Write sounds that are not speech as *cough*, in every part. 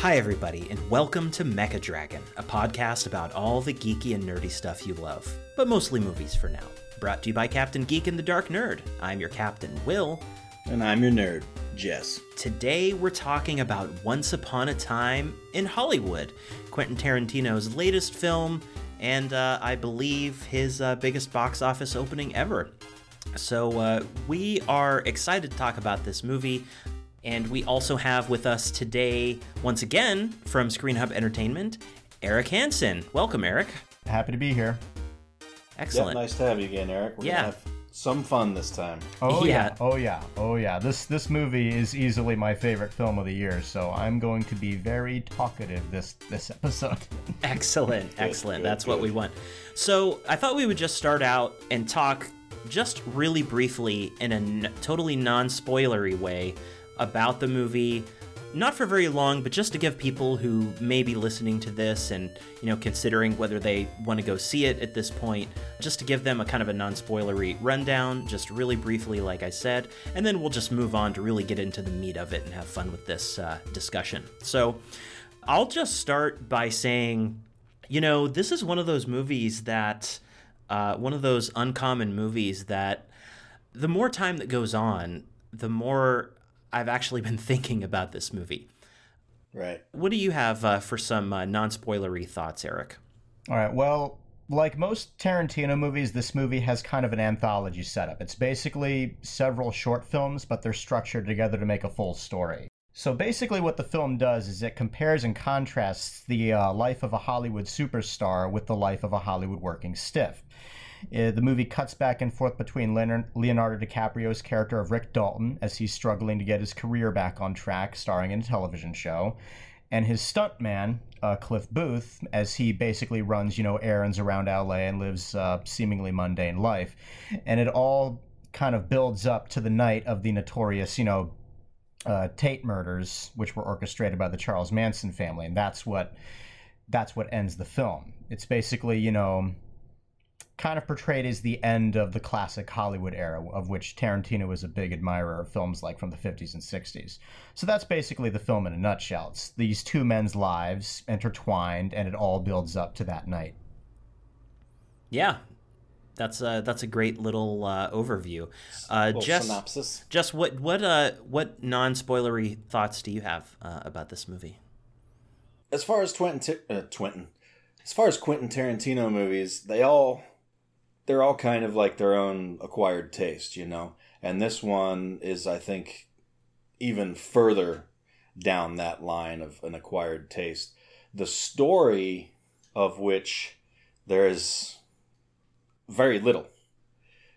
Hi, everybody, and welcome to Mecha Dragon, a podcast about all the geeky and nerdy stuff you love, but mostly movies for now. Brought to you by Captain Geek and the Dark Nerd. I'm your captain, Will. And I'm your nerd, Jess. Today, we're talking about Once Upon a Time in Hollywood, Quentin Tarantino's latest film, and uh, I believe his uh, biggest box office opening ever. So, uh, we are excited to talk about this movie. And we also have with us today, once again, from ScreenHub Entertainment, Eric Hanson. Welcome, Eric. Happy to be here. Excellent. Yeah, nice to have you again, Eric. We're Yeah. gonna have some fun this time. Oh Yeah. yeah. Oh yeah. Oh yeah. This this movie is easily my favorite film of the year, so I'm going to be very talkative this this episode. *laughs* Excellent, excellent. good, That's what we want. So, I thought we would just start out and talk just really briefly in a n- totally non spoilery way about the movie. Not for very long, but just to give people who may be listening to this and, you know, considering whether they want to go see it at this point, just to give them a kind of a non spoilery rundown, just really briefly, like I said, and then we'll just move on to really get into the meat of it and have fun with this uh, discussion. So, I'll just start by saying, you know, this is one of those movies that, uh, one of those uncommon movies that the more time that goes on, the more I've actually been *laughs* thinking about this movie. Right. What do you have uh, for some uh, non spoilery thoughts, Eric? All right. Well, like most Tarantino movies, this movie has kind of an anthology setup. It's basically several short films, but they're structured together to make a full story. So basically, what the film does is it compares and contrasts the uh, life of a Hollywood superstar with the life of a Hollywood working stiff. Uh, the movie cuts back and forth between Leonard- Leonardo DiCaprio's character of Rick Dalton as he's struggling to get his career back on track, starring in a television show, and his stuntman, uh, Cliff Booth, as he basically runs, you know, errands around LA and lives uh, seemingly mundane life. And it all kind of builds up to the night of the notorious, you know, uh, Tate murders, which were orchestrated by the Charles Manson family, and that's what that's what ends the film. It's basically, you know, kind of portrayed as the end of the classic Hollywood era, of which Tarantino was a big admirer of films like from the 50s and 60s. So that's basically the film in a nutshell. It's these two men's lives intertwined, and it all builds up to that night. Yeah, that's a, that's a great little uh, overview. Uh, Little Jess, synopsis. Jess, what what uh what non spoilery thoughts do you have uh, about this movie? As far as Quentin, Tar- uh, Quentin, as far as Quentin Tarantino movies, they all they're all kind of like their own acquired taste, you know. And this one is, I think, even further down that line of an acquired taste. The story of which there is very little,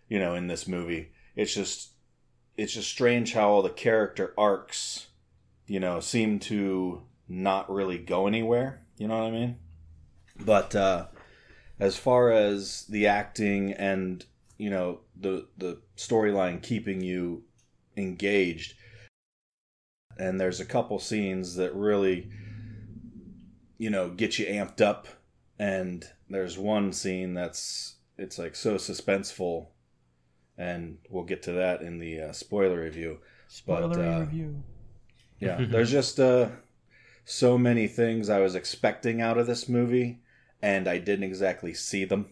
you know, in this movie. It's just it's just strange how all the character arcs, you know, seem to not really go anywhere. You know what I mean? But uh, as far as the acting and you know the the storyline keeping you engaged, and there's a couple scenes that really, you know, get you amped up, and there's one scene that's it's like so suspenseful, and we'll get to that in the uh, spoiler review. Spoilery uh, review. Yeah, *laughs* there's just uh, so many things I was expecting out of this movie, and I didn't exactly see them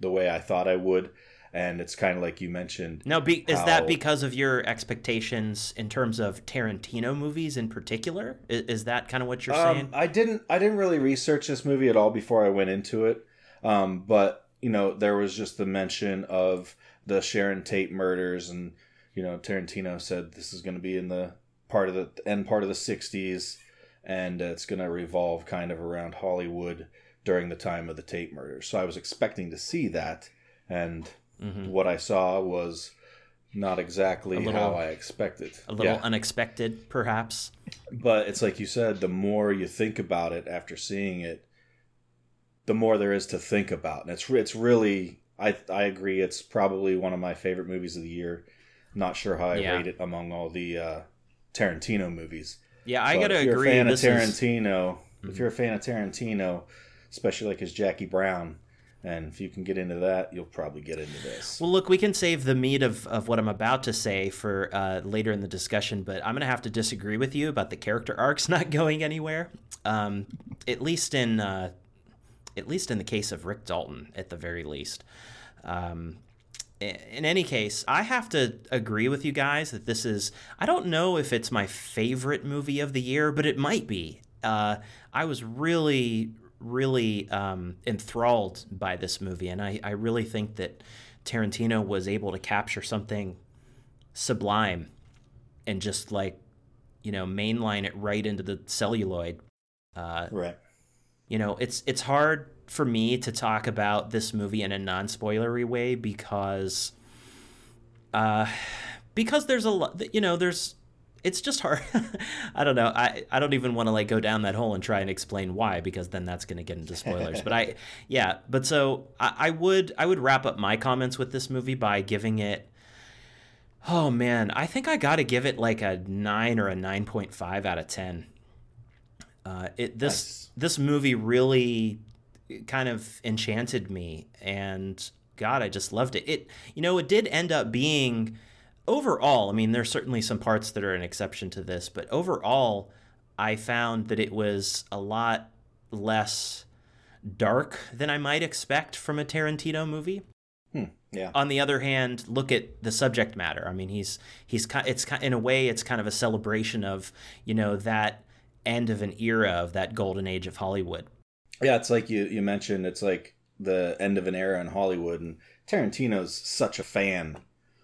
the way I thought I would. And it's kind of like you mentioned. Now, be, is how- that because of your expectations in terms of Tarantino movies in particular? Is, is that kind of what you're Um, saying? I didn't. I didn't really research this movie at all before I went into it. Um, but you know, there was just the mention of the Sharon Tate murders, and you know, Tarantino said this is going to be in the part of the end part of the '60s, and it's going to revolve kind of around Hollywood during the time of the Tate murders. So I was expecting to see that, and Mhm. what I saw was not exactly little- how I expected. A little Yeah. unexpected, perhaps. But it's like you said, the more you think about it after seeing it, the more there is to think about, and it's it's really I I agree. It's probably one of my favorite movies of the year. Not sure how I Yeah. rate it among all the uh, Tarantino movies. Yeah, I But gotta if you're agree. a fan of is Tarantino, Mhm. if you're a fan of Tarantino, especially like his Jackie Brown, And if you can get into that, you'll probably get into this. Well, look, we can save the meat of, of what I'm about to say for uh, later in the discussion, but I'm going to have to disagree with you about the character arcs *laughs* not going anywhere. Um, at least in uh, at least in the case of Rick Dalton, at the very least. Um, in any case, I have to agree with you guys that this is. I don't know if it's my favorite movie of the year, but it might be. Uh, I was really, really um, enthralled by this movie, and I, I really think that Tarantino was able to capture something sublime and just like, you know, mainline it right into the celluloid. Uh, right. You know, it's it's hard for me to talk about this movie in a non-spoilery way because uh because there's a lot you know there's it's just hard. *laughs* I don't know. I i don't even want to like go down that hole and try and explain why because then that's going to get into spoilers. But i *laughs* yeah but so I, I would i would wrap up my comments with this movie by giving it oh man i think i gotta give it like a 9 or a 9.5 out of 10 uh, it this nice. this movie really kind of enchanted me and god i just loved it. It you know it did end up being overall i mean there's certainly some parts that are an exception to this but overall i found that it was a lot less dark than i might expect from a tarantino movie hmm, yeah on the other hand look at the subject matter i mean he's he's it's in a way it's kind of a celebration of you know that end of an era of that golden age of hollywood yeah, it's like you you mentioned. It's like the end of an era in Hollywood, and Tarantino's such a fan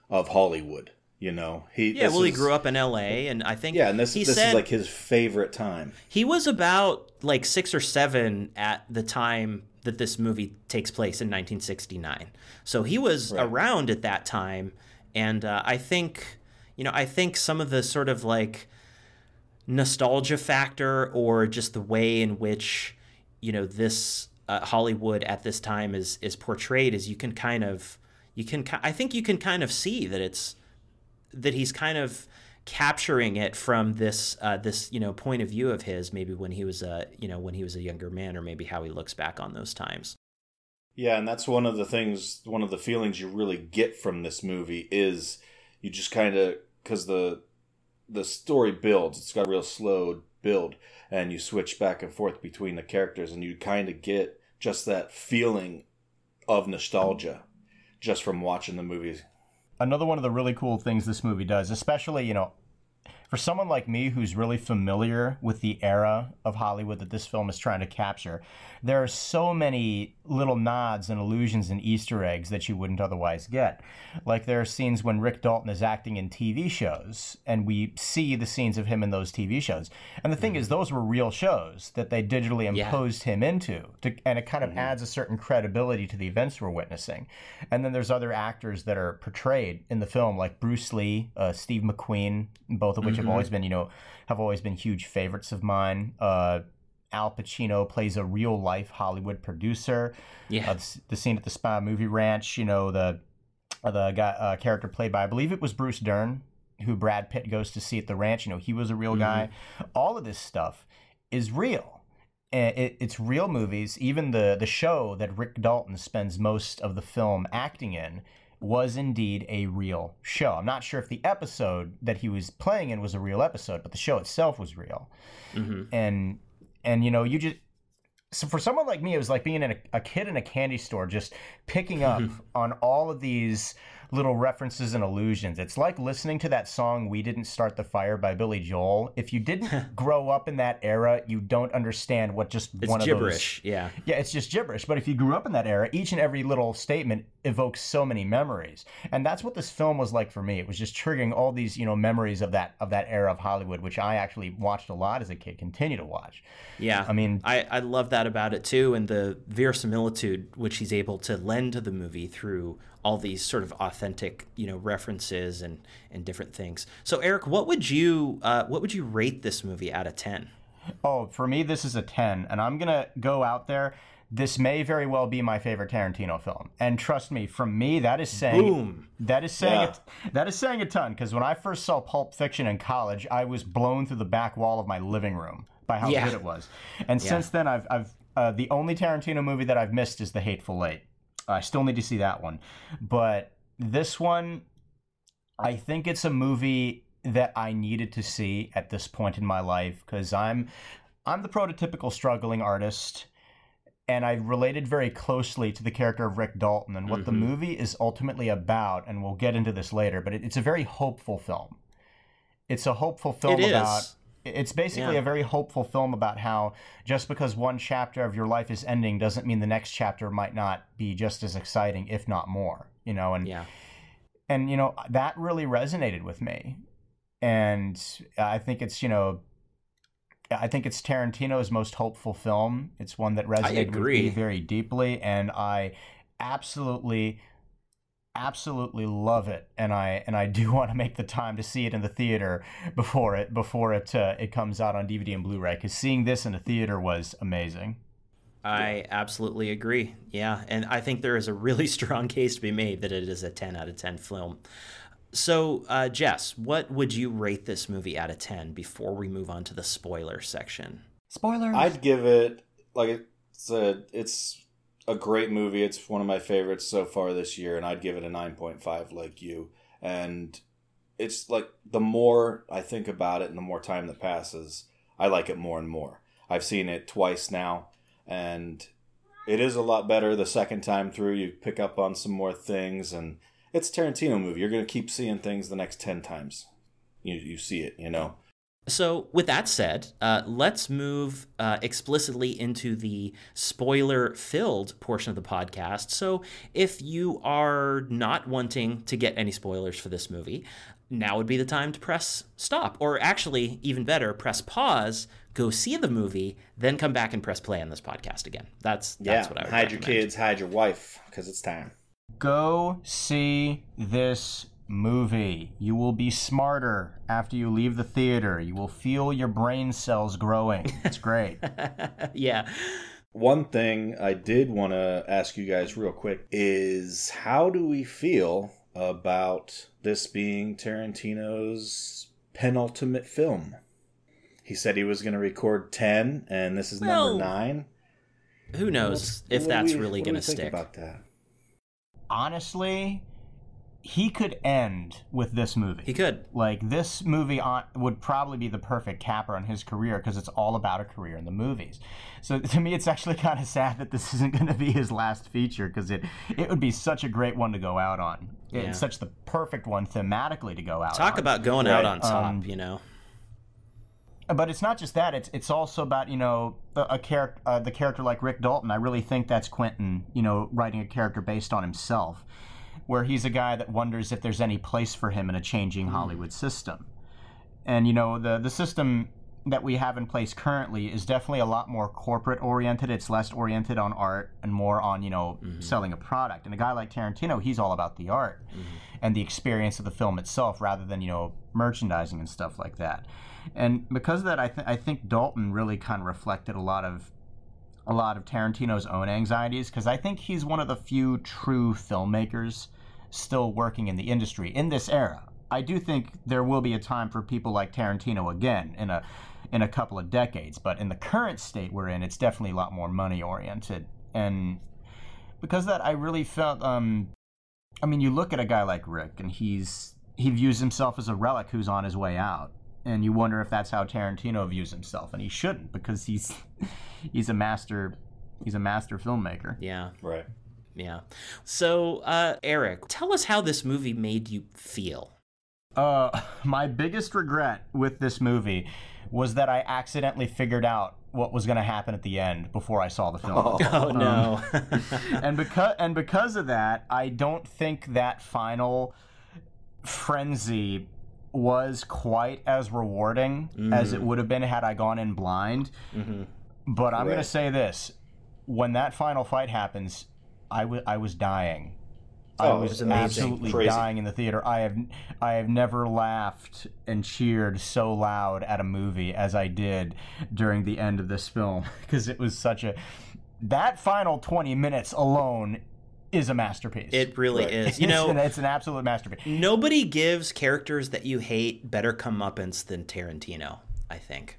of Hollywood. You know, he yeah. Well, is, he grew up in L.A., and I think yeah, and this this is like his favorite time. He was about like six or seven at the time that this movie takes place in 1969, so he was right. around at that time, and uh, I think you know I think some of the sort of like nostalgia factor or just the way in which you know this uh, Hollywood at this time is is portrayed is you can kind of you can I think you can kind of see that it's that he's kind of capturing it from this uh, this you know point of view of his maybe when he was a you know when he was a younger man or maybe how he looks back on those times. Yeah, and that's one of the things one of the feelings you really get from this movie is you just kind of cuz the the story builds it's got a real slow build and you switch back and forth between the characters and you kind of get just that feeling of nostalgia just from watching the movies. Another one of the really cool things this movie does, especially, you know, for someone like me who's really familiar with the era of Hollywood that this film is trying to capture, there are so many little nods and allusions and Easter eggs that you wouldn't otherwise get. Like there are scenes when Rick Dalton is acting in TV shows, and we see the scenes of him in those TV shows. And the thing mm-hmm. is, those were real shows that they digitally imposed yeah. him into, to, and it kind of mm-hmm. adds a certain credibility to the events we're witnessing. And then there's other actors that are portrayed in the film, like Bruce Lee, uh, Steve McQueen, both of which mm-hmm. Have always been, you know, have always been huge favorites of mine. Uh, Al Pacino plays a real life Hollywood producer. Yeah. Uh, the, the, scene at the Spahn Movie Ranch, you know, the uh, the guy, uh, character played by, I believe it was Bruce Dern, who Brad Pitt goes to see at the ranch. You know, he was a real mm-hmm. guy. All of this stuff is real. And it, it's real movies. Even the the show that Rick Dalton spends most of the film acting in was indeed a real show. I'm not sure if the episode that he was playing in was a real episode, but the show itself was real. Mm-hmm. And and you know you just so for someone like me it was like being in a, a kid in a candy store just picking up *laughs* on all of these little references and allusions. It's like listening to that song "We Didn't Start the Fire" by Billy Joel. If you didn't *laughs* grow up in that era, you don't understand what just it's one gibberish. of those. Yeah, yeah, it's just gibberish. But if you grew up in that era, each and every little statement evokes so many memories, and that's what this film was like for me. It was just triggering all these you know memories of that of that era of Hollywood, which I actually watched a lot as a kid, continue to watch. Yeah, I mean, I I love that about it too, and the verisimilitude which he's able to lend to the movie through all these sort of authentic, you know, references and and different things. So, Eric, what would you uh, what would you rate this movie out of ten? Oh, for me, this is a ten, and I'm gonna go out there. This may very well be my favorite Tarantino film, and trust me, from me, that is saying Boom. that is saying yeah. it, that is saying a ton. Because when I first saw Pulp Fiction in college, I was blown through the back wall of my living room by how yeah. good it was, and yeah. since then, I've I've Uh, the only Tarantino movie that I've missed is The Hateful Eight. I still need to see that one, but this one, I think it's a movie that I needed to see at this point in my life because I'm I'm the prototypical struggling artist and I related very closely to the character of Rick Dalton and what the Mhm. movie is ultimately about and we'll get into this later but it, it's a very hopeful film. It's a hopeful film It about it's basically Yeah. a very hopeful film about how just because one chapter of your life is ending doesn't mean the next chapter might not be just as exciting if not more, you know, and Yeah. and you know that really resonated with me and i think it's you know i think it's tarantino's most hopeful film it's one that resonated with me very deeply and i absolutely absolutely love it and i and i do *laughs* want to make the time to see it in the theater before it before it uh, it comes out on dvd and blu-ray because seeing this in a theater was amazing I absolutely agree. Yeah, and I think there is a really *laughs* strong case to be made that it is a 10 out of 10 film. So, uh, Jess, what would you rate this movie out of 10 before we move on to the spoiler section? Spoiler. I'd give it like it's a it's a great movie. It's one of my favorites so far this year, and I'd give it a nine point five like you. And it's like the more I think about it, and the more time that passes, I like it more and more. I've seen it twice now, and it is a lot better the second time through. You pick up on some more things, and it's a Tarantino movie. You're gonna keep seeing things the next ten times. You you see it, you know. So, with that said, uh, let's move uh, explicitly into the spoiler filled portion of the podcast. So, if you are not wanting to get any spoilers for this movie, now would be the time to press stop. Or actually, even better, press pause, go see the movie, then come back and press play on this podcast again. That's, that's yeah, what I would hide your kids, hide your wife, because it's time. Go see this movie. You will be smarter after you leave the theater. You will feel your brain cells growing. It's great. *laughs* yeah. One thing I did want to ask you guys real quick is how do we feel about this being Tarantino's penultimate film? He said he was going to record 10 and this is Well, number 9. Who knows What- if what that's we- really going to stick. about that? Honestly, he could end with this movie. He could. like this movie on, would probably be the perfect capper on his career because it's all about a career in the movies. So *laughs* to me, it's actually kind of sad that this *laughs* isn't going to be his last feature because it it would be such a great one to go out on. Yeah. It's such the perfect one thematically to go out. On. Talk on. about going out on top, um, you know? But it's not just that. It's it's also about you know the, a character, uh, the character like Rick Dalton. I really think that's Quentin, you know, writing a character based on himself, where he's a guy that wonders if there's any place for him in a changing hmm. Hollywood system. And you know the the system that we have in place currently is definitely a lot more corporate oriented. It's less oriented on art and more on you know mm-hmm. selling a product. And a guy like Tarantino, he's all about the art mm-hmm. and the experience of the film itself rather than you know merchandising and stuff like that and because of that i, th- I think dalton really kind of reflected a lot of a lot of tarantino's own anxieties because i think he's one of the few true filmmakers still working in the industry in this era i do think there will be a time for people like tarantino again in a in a couple of decades but in the current state we're in it's definitely a lot more money oriented and because of that i really felt um I mean, you look at a guy like Rick, and he's he views himself as a relic who's on his way out, and you wonder if that's how Tarantino views himself, and he shouldn't because he's *laughs* he's a master he's a master filmmaker. Yeah. Right. Yeah. So, uh, Eric, tell us how this movie made you feel. Uh, *laughs* my biggest regret with this movie was that I accidentally figured out what was going to happen at the end before I saw the film. Oh, *laughs* no. *laughs* and because and because of that, I don't think that final frenzy was quite as rewarding as it would have been had I gone in blind. hmm But I'm going to say this: when that final fight happens, I wa- I was dying. I Oh, it was was absolutely Crazy. dying in the theater. I have I have never laughed and cheered so loud at a movie as I did during the end of this film *laughs* because it was such a that final 20 minutes alone is a masterpiece. It really Right. is. *laughs* You It's an, know, it's an absolute masterpiece. nobody gives characters that you hate better comeuppance than Tarantino, I think.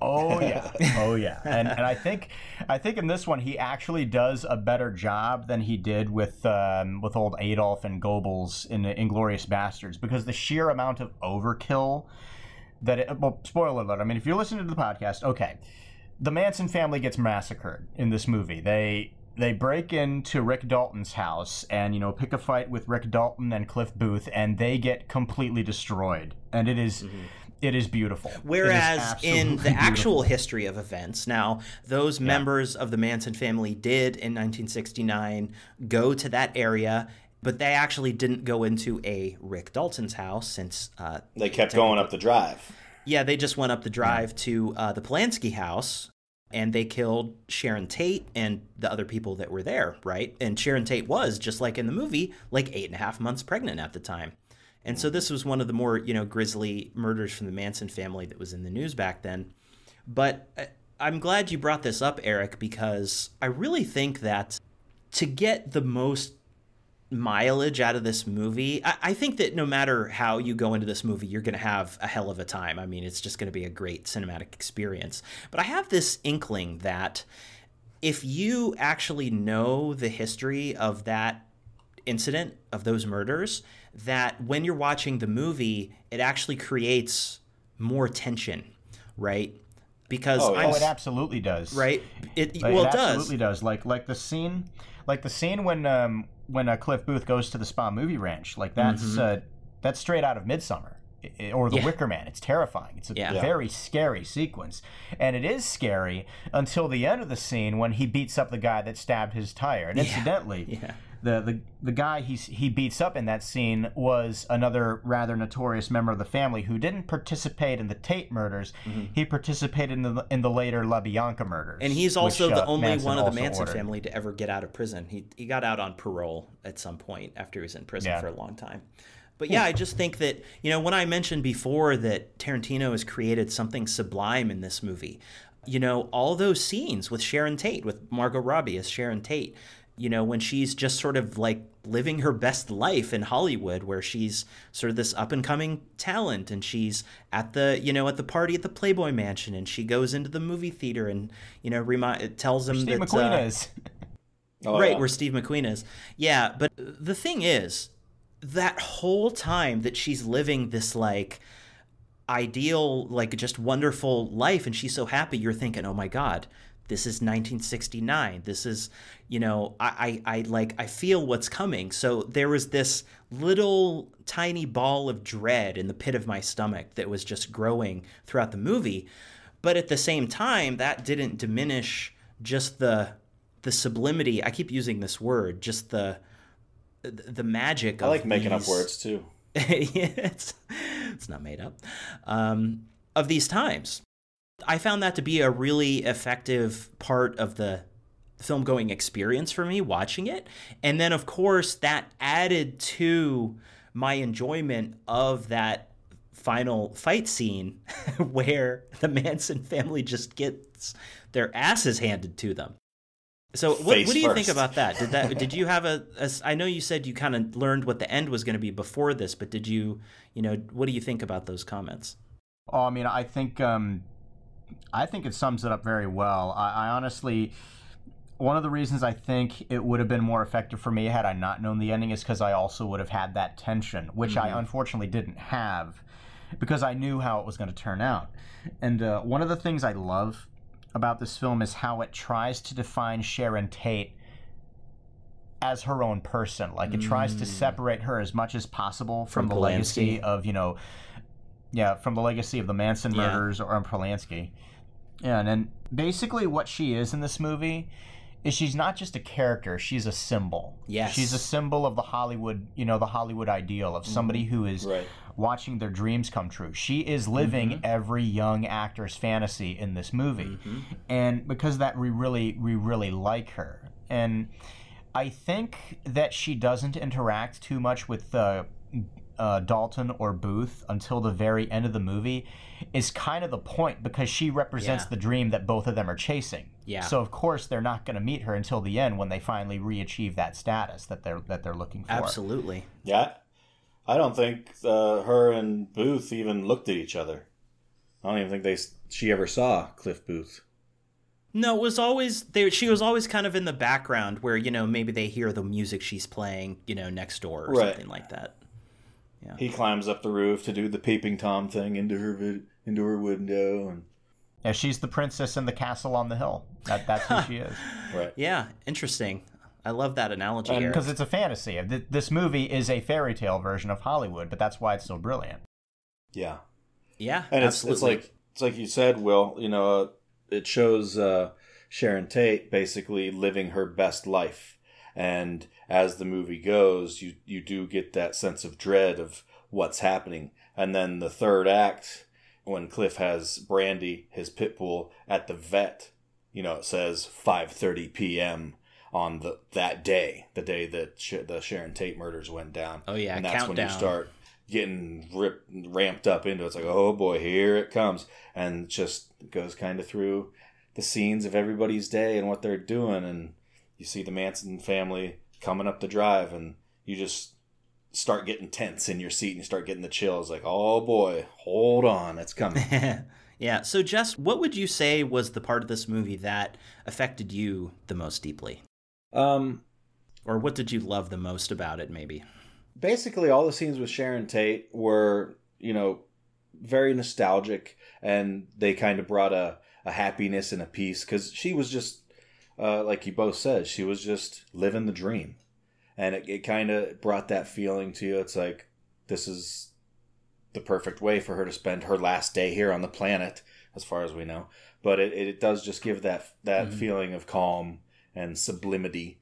Oh *laughs* yeah, oh yeah, and and I think I think in this one he actually does a better job than he did with um, with old Adolf and Goebbels in Inglourious Basterds because the sheer amount of overkill that it, well spoiler alert. I mean, if you're listening to the podcast, okay, the Manson family gets massacred in this movie. They they break into Rick Dalton's house and you know pick a fight with Rick Dalton and Cliff Booth, and they get completely destroyed. And it is, it is beautiful. It is Whereas in absolutely the actual history of events, now those members of the Manson family did in 1969 go to that area, but they actually didn't go into a Rick Dalton's house since, uh, They kept going up the drive. yeah, they just went up the drive to uh, the Polanski house and they killed Sharon Tate and the other people that were there, right? And Sharon Tate was, just like in the movie, like eight and a half months pregnant at the time. And so this was one of the more, you know, grisly murders from the Manson family that was in the news back then. But uh, I'm glad you brought this up, Eric, because I really think that to get the most mileage out of this movie, I, I think that no matter how you go into this movie, you're going to have a hell of a time. I mean, it's just going to be a great cinematic experience. But I have this inkling that if you actually know the history of that incident, of those murders, that when you're watching the movie, it actually creates more tension, right? Because Oh, Oh, it absolutely does. right. It Like, well, it absolutely does. Like like the scene, like the scene when um when uh, Cliff Booth goes to the Spahn Movie Ranch. Like that's uh, that's straight out of Midsummer. Or the Mm-hmm. Yeah. Wicker Man. It's terrifying. It's a Yeah. Very scary sequence, and it is scary until the end of the scene when he beats up the guy that stabbed his tire. And incidentally, *laughs* Yeah. The, the the guy he he beats up in that scene was another rather notorious member of the family who didn't participate in the Tate murders. He participated in the in the later LaBianca murders. Mm-hmm. And he's also which, the uh, only Manson one of the Manson ordered. family to ever get out of prison. He he got out on parole at some point after he was in prison Yeah. for a long time. But yeah, I just think that, you know, when I mentioned before that Tarantino has created something sublime in this movie, you know, all those scenes with Sharon Tate, with Margot Robbie as Sharon Tate, you know, when she's just sort of like living her best life in Hollywood, where she's sort of this up and coming talent and she's at the, you know, at the party at the Playboy Mansion and she goes into the movie theater and, you know, remi- it tells him Steve that. McQueen uh, is. *laughs* Oh, right yeah. where Steve McQueen is. Yeah, but the thing is, that whole time that she's living this like ideal, like just wonderful life, and she's so happy, you're thinking, oh my god. This is 1969. This is, you know, I, I, I like, I feel what's coming. So there was this little tiny ball of dread in the pit of my stomach that was just growing throughout the movie. But at the same time, that didn't diminish just the the sublimity. I keep using this word, just the the magic. I like making up words too. *laughs* it's it's not made up. Um, of these times, I found that to be a really effective part of the film going experience for me watching it, and then of course that added to my enjoyment of that final fight scene *laughs* where the Manson family just gets their asses handed to them. So what, what do you think about that? Did that did *laughs* you have a, a I know you said you kind of learned what the end was going to be before this, but did you, you know, what do you think about those comments? Oh, I mean, I think um, I think it sums it up very well. I, I honestly, one of the reasons I think it would have been more effective for me had I not known the ending is because I also would have had that tension, which I unfortunately didn't have, because I knew how it was going to turn out. And uh, one of the things I love about this film is how it tries to define Sharon Tate as her own person. Like it tries to separate her as much as possible from, From the legacy of you know, yeah, from the legacy of the Manson Yeah. murders or Polanski. Yeah, and then basically what she is in this movie is she's not just a character; she's a symbol. Yes. she's a symbol of the Hollywood, you know, the Hollywood ideal of somebody who is Right. watching their dreams come true. She is living every young actor's fantasy in this movie, and because of that we really we really like her. And I think that she doesn't interact too much with uh, uh, Dalton or Booth until the very end of the movie is kind of the point because she represents Yeah. the dream that both of them are chasing. Yeah. So of course they're not going to meet her until the end when they finally re-achieve that status that they're that they're looking for. Absolutely. Yeah, I don't think uh, her and Booth even looked at each other. I don't even think they she ever saw Cliff Booth. No, it was always there. She was always kind of in the background, where you know maybe they hear the music she's playing, you know, next door or right. something like that. Yeah. He climbs up the roof to do the peeping tom thing into her vid- into her window, and yeah, she's the princess in the castle on the hill. That that's who she is. *laughs* Right. Yeah, interesting. I love that analogy because it's a fantasy. This movie is a fairy tale version of Hollywood, but that's why it's so brilliant. Yeah. Yeah, and it's it's like it's like you said, Will. You know, uh, it shows uh, Sharon Tate basically living her best life, and as the movie goes, you you do get that sense of dread of what's happening, and then the third act when Cliff has Brandy, his pit bull, at the vet. You know, it says 5:30 p.m. on the that day, the day that sh- the Sharon Tate murders went down. Oh yeah, and that's countdown. when you start getting ripped, ramped up into it. It's like, oh boy, here it comes, and just goes kind of through the scenes of everybody's day and what they're doing, and you see the Manson family coming up the drive, and you just start getting tense in your seat and you start getting the chills. Like, oh boy, hold on, it's coming. *laughs* yeah. So, Jess, what would you say was the part of this movie that affected you the most deeply? Um, or what did you love the most about it? Maybe basically all the scenes with Sharon Tate were, you know, very nostalgic and they kind of brought a, a happiness and a peace because she was just, uh, like you both said, she was just living the dream. And it, it kind of brought that feeling to you. It's like, this is the perfect way for her to spend her last day here on the planet, as far as we know. But it, it does just give that that mm-hmm. feeling of calm and sublimity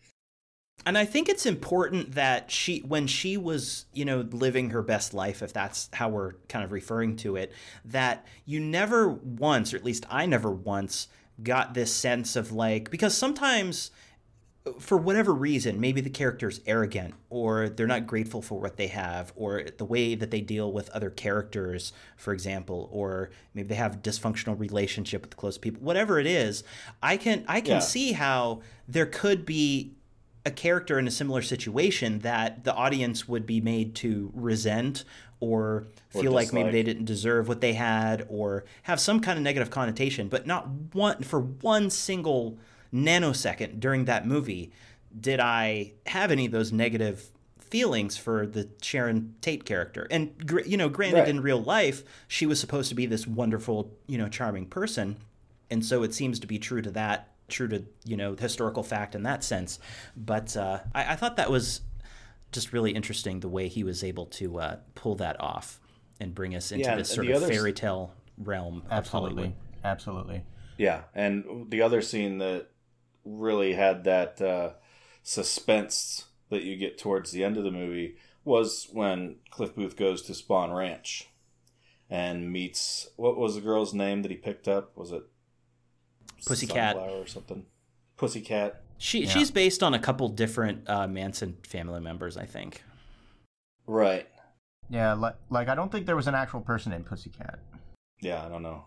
and I think it's important that she, when she was, you know, living her best life, if that's how we're kind of referring to it, that you never once, or at least I never once, got this sense of like, because sometimes, for whatever reason, maybe the character's arrogant, or they're not grateful for what they have, or the way that they deal with other characters, for example, or maybe they have a dysfunctional relationship with close people. Whatever it is, I can I can yeah. see how there could be a character in a similar situation that the audience would be made to resent or feel or like maybe they didn't deserve what they had or have some kind of negative connotation but not one for one single nanosecond during that movie did i have any of those negative feelings for the sharon tate character and you know granted right. in real life she was supposed to be this wonderful you know charming person and so it seems to be true to that true to you know historical fact in that sense. But uh, I, I, thought that was just really interesting the way he was able to uh, pull that off and bring us into yeah, this sort of others... fairy tale realm Absolutely. Absolutely. Yeah, and the other scene that really had that uh, suspense that you get towards the end of the movie was when Cliff Booth goes to Spahn Ranch and meets what was the girl's name that he picked up? Was it Pussycat or something. Pussycat. She yeah. she's based on a couple different uh, Manson family members, I think. Right. Yeah, like like I don't think there was an actual person named Pussycat. Yeah, I don't know.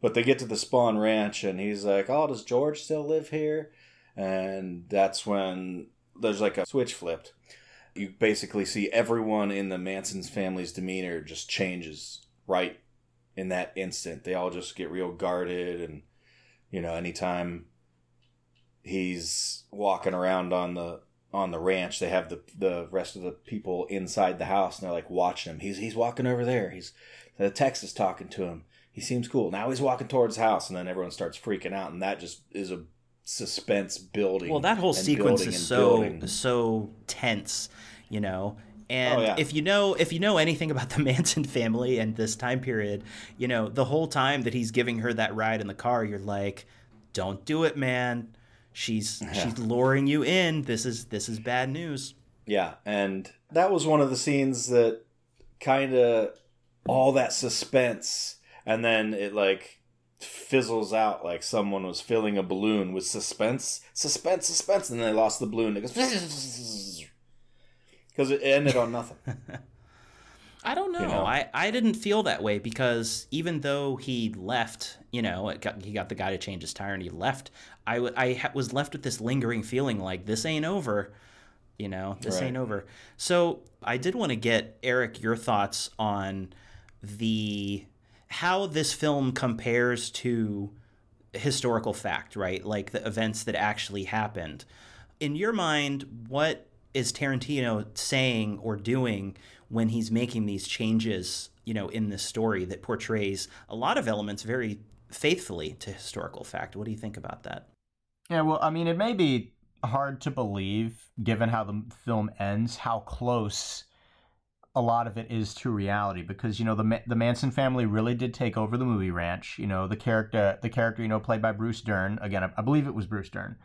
But they get to the Spahn Ranch, and he's like, "Oh, does George still live here?" And that's when there's like a switch flipped. You basically see everyone in the Manson's family's demeanor just changes right in that instant. They all just get real guarded and you know, anytime he's walking around on the on the ranch, they have the the rest of the people inside the house, and they're like watching him. He's he's walking over there. He's the Tex is talking to him. He seems cool. Now he's walking towards the house, and then everyone starts freaking out, and that just is a suspense building. Well, that whole sequence is so building. so tense, you know. And oh, yeah. if you know if you know anything about the *laughs* Manson family and this time period, you know, the whole time that he's giving her that ride in the car, you're like, "Don't do it, man. She's yeah. she's luring you in. This is this is bad news." Yeah, and that was one of the scenes that kind of all that suspense and then it like fizzles out like someone was filling a balloon with suspense, suspense, suspense, and then they lost the balloon. It goes *laughs* because it ended on nothing. *laughs* I don't know. You know. I, I didn't feel that way because even though he left, you know, got, he got the guy to change his tire and he left, I, w- I ha- was left with this lingering feeling like this ain't over. You know, this right. ain't over. So I did want to get, Eric, your thoughts on the how this film compares to historical fact, right? Like the events that actually happened. In your mind, what is Tarantino saying or doing when he's making these changes, you know, in this story that portrays a lot of elements very faithfully to historical fact? What do you think about that? Yeah, well, I mean, it may be hard to believe, given how the film ends, how close a lot of it is to reality because you know the the Manson family really did take over the movie ranch. You know the character the character you know played by Bruce Dern again I, I believe it was Bruce Dern.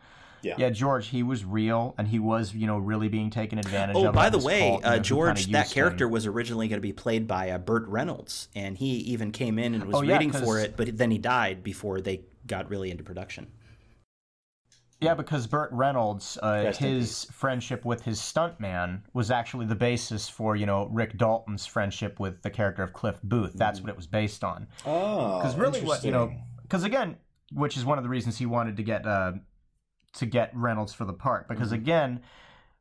Yeah. yeah, George, he was real, and he was, you know, really being taken advantage oh, of. by by the way, cult, you uh, know, George, that character him. was originally going to be played by uh, Burt Reynolds, and he even came in and was Oh, yeah, reading 'cause- for it, but then he died before they got really into production. Yeah, because Burt Reynolds, uh, his friendship with his stuntman was actually the basis for, you know, Rick Dalton's friendship with the character of Cliff Booth. That's what it was based on. Oh, Because really, what you know, because again, which is one of the reasons he wanted to get uh, to get Reynolds for the part. Because again,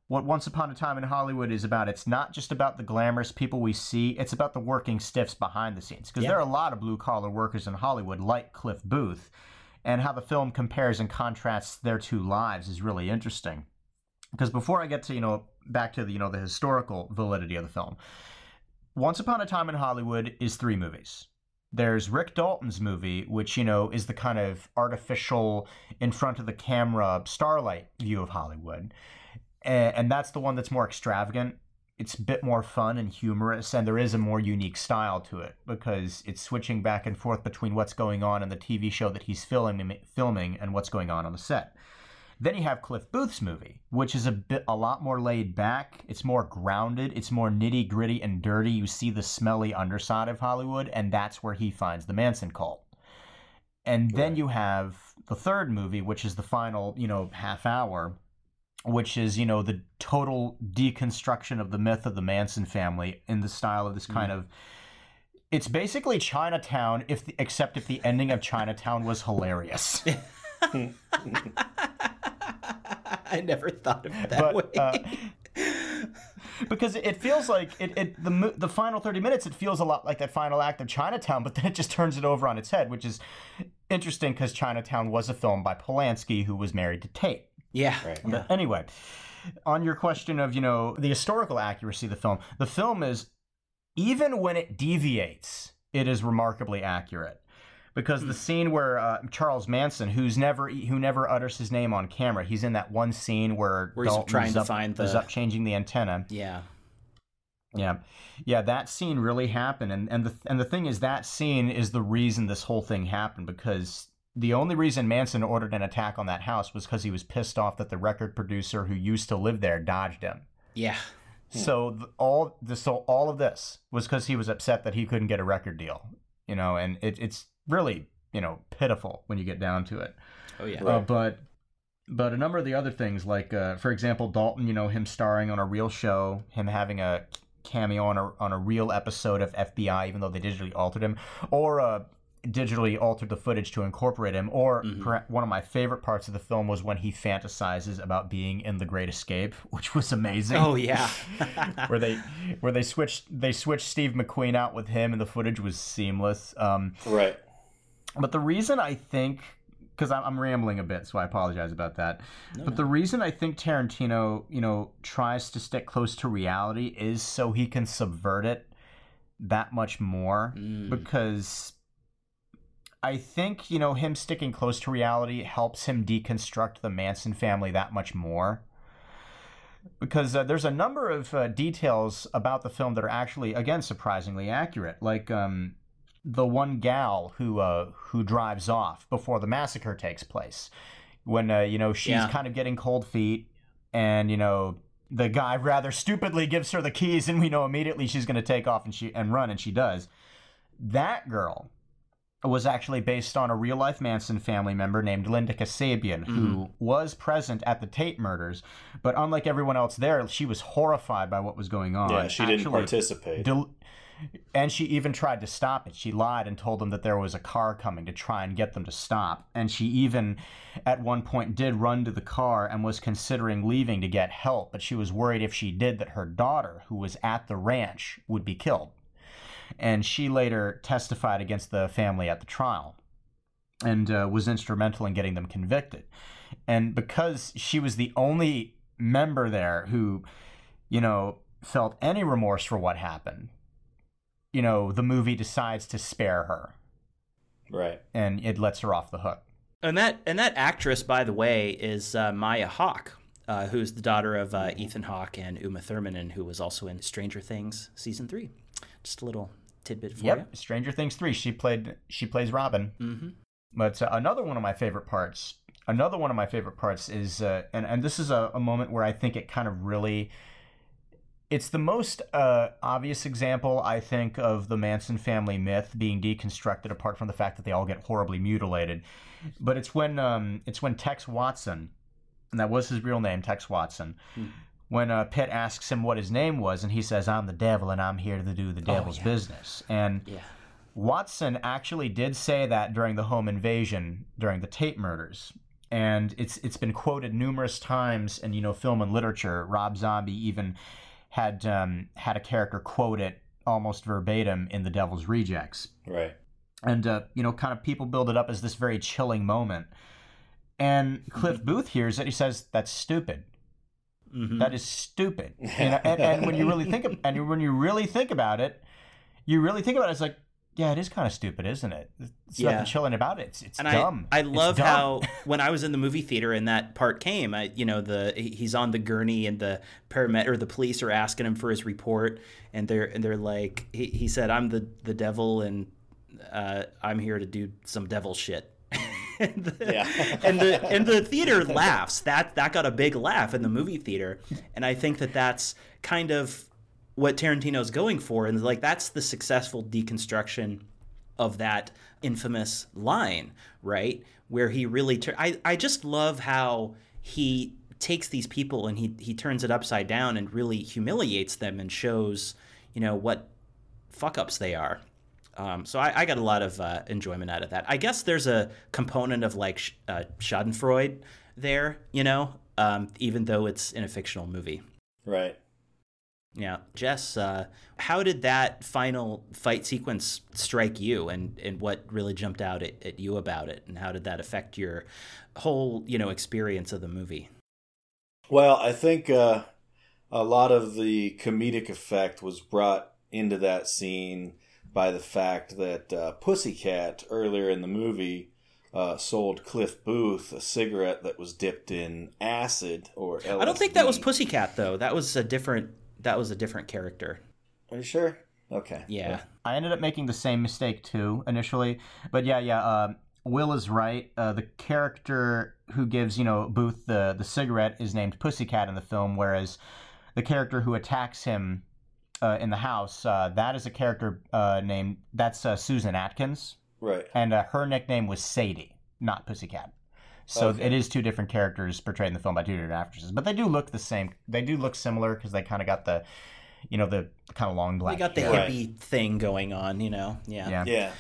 what Once Upon a Time in Hollywood is about, it's not just about the glamorous people we see; it's about the working stiffs behind the scenes. Because Yeah. there are a lot of blue collar workers in Hollywood, like Cliff Booth, and how the film compares and contrasts their two lives is really interesting. Because before I get to you know back to the you know the historical validity of the film, Once Upon a Time in Hollywood is three movies. There's Rick Dalton's movie, which, you know, is the kind of artificial, in front of the camera, starlight view of Hollywood. And, and that's the one that's more extravagant. It's a bit more fun and humorous, and there is a more unique style to it because it's switching back and forth between what's going on in the TV show that he's filming, filming and what's going on on the set. Then you have Cliff Booth's movie, which is a bit a lot more laid back. It's more grounded. It's more nitty gritty and dirty. You see the smelly underside of Hollywood, and that's where he finds the Manson cult. And then you have the third movie, which is the final, you know, half hour, which is you know the total deconstruction of the myth of the Manson family in the style of this kind of. It's basically Chinatown, if the, except if the ending of Chinatown was hilarious. *laughs* I never thought of it that but way. uh, because it feels like it, it the the final 30 minutes it feels a lot like that final act of Chinatown but then it just turns it over on its head which is interesting cuz Chinatown was a film by Polanski who was married to Tate yeah. Right. yeah. but anyway on your question of you know the historical accuracy of the film the film is even when it deviates it is remarkably accurate because the scene where uh, Charles Manson, who's never who never utters his name on camera, he's in that one scene where, Where he's Dalton trying to up, find is the- up changing the antenna. Yeah. Yeah, yeah, that scene really happened, and and the and the thing is that scene is the reason this whole thing happened because the only reason Manson ordered an attack on that house was because he was pissed off that the record producer who used to live there dodged him. Yeah. So th- all the so all of this was because he was upset that he couldn't get a record deal, you know, and it, it's really you know pitiful when you get down to it. Oh yeah. Uh, but but a number of the other things, like uh, for example, Dalton, you know, him starring on a real show, him having a cameo on a on a real episode of FBI, even though they digitally altered him, or uh, digitally altered the footage to incorporate him. Or Mhm. perha- one of my favorite parts of the film was when he fantasizes about being in The Great Escape, *laughs* which was amazing. Oh yeah. *laughs* where they where they switched they switched Steve McQueen out with him, and the footage was seamless. Um, Right. but the reason I think, because I'm, I'm rambling a bit, so I apologize about that. No, but the reason I think Tarantino, you know, tries to stick close to reality is so he can subvert it that much more. Mm. Because I think, you know, him sticking close to reality helps him deconstruct the Manson family that much more. Because uh, there's a number of uh, details about the film that are actually, again, surprisingly accurate. Like, um, the one gal who uh, who drives off before the massacre takes place, when uh, you know she's Yeah. kind of getting cold feet, and you know the guy rather stupidly gives her the keys, and we know immediately she's going to take off and she and run, and she does. That girl was actually based on a real life Manson family member named Linda Kasabian, who mm-hmm. was present at the Tate murders, but unlike everyone else there, she was horrified by what was going on. Yeah, she didn't participate. Del- and she even tried to stop it. She lied and told them that there was a car coming to try and get them to stop. And she even, at one point, did run to the car and was considering leaving to get help, but she was worried if she did that her daughter, who was at the ranch, would be killed. And she later testified against the family at the trial and uh, was instrumental in getting them convicted. And because she was the only member there who, you know, felt any remorse for what happened, you know, the movie decides to spare her. Right. And it lets her off the hook. And that and that actress, by the way, is uh, Maya Hawke, uh, who's the daughter of uh, Ethan Hawke and Uma Thurman, and who was also in Stranger Things season three. Just a little tidbit for yep. you. Stranger Things three. She played. She plays Robin. Mm-hmm. But uh, another one of my favorite parts. Another one of my favorite parts is, uh, and and this is a, a moment where I think it kind of really. It's the most uh, obvious example, I think, of the Manson family myth being deconstructed, apart from the fact that they all get horribly mutilated. But it's when um, it's when Tex Watson, and that was his real name, Tex Watson. Hmm. When uh, Pitt asks him what his name was, and he says, "I'm the devil, and I'm here to do the devil's yeah. business." And Yeah. Watson actually did say that during the home invasion, during the Tate murders. And it's it's been quoted numerous times in you know film and literature. Rob Zombie even had um, had a character quote it almost verbatim in The Devil's Rejects. Right. And uh, you know, kind of people build it up as this very chilling moment. And Cliff Booth hears it. He says, "That's stupid. Mhm. That is stupid." You know, and, and when you really think of, and when you really think about it, you really think about it. It's like, yeah, it is kind of stupid, isn't it? There's Yeah. nothing chilling about it. It's, it's and dumb. I, I love dumb. how *laughs* when I was in the movie theater and that part came, I, you know, the he's on the gurney and the paramet or the police are asking him for his report, and they're and they're like, he, he said, "I'm the the devil, and uh, I'm here to do some devil shit." And, the, Yeah. and the and the theater *laughs* laughs. That that got a big laugh in the movie theater, and I think that that's kind of what Tarantino's going for, and like that's the successful deconstruction of that infamous line, right? Where he really, tur- I, I just love how he takes these people and he, he turns it upside down and really humiliates them and shows, you know, what fuck ups they are. Um, so I, I got a lot of uh, enjoyment out of that. I guess there's a component of like sh- uh, Schadenfreude there, you know, um, even though it's in a fictional movie. Right. Yeah, Jess, uh, how did that final fight sequence strike you, and, and what really jumped out at, at you about it, and how did that affect your whole you know experience of the movie? Well, I think uh, a lot of the comedic effect was brought into that scene by the fact that uh, Pussycat earlier in the movie uh, sold Cliff Booth a cigarette that was dipped in acid or LSD. I don't think that was Pussycat though. That was a different. That was a different character. Are you sure? Okay. Yeah. I ended up making the same mistake too initially, but yeah, yeah. Uh, Will is right. Uh, the character who gives you know Booth the the cigarette is named Pussycat in the film, whereas the character who attacks him uh, in the house uh, that is a character uh, named that's uh, Susan Atkins, Right. and uh, her nickname was Sadie, not Pussycat. So Okay. it is two different characters portrayed in the film by two different actresses, but they do look the same. They do look similar because they kind of got the, you know, the kind of long black. They got the hair. Right. hippie thing going on, you know. Yeah. Yeah. Yeah.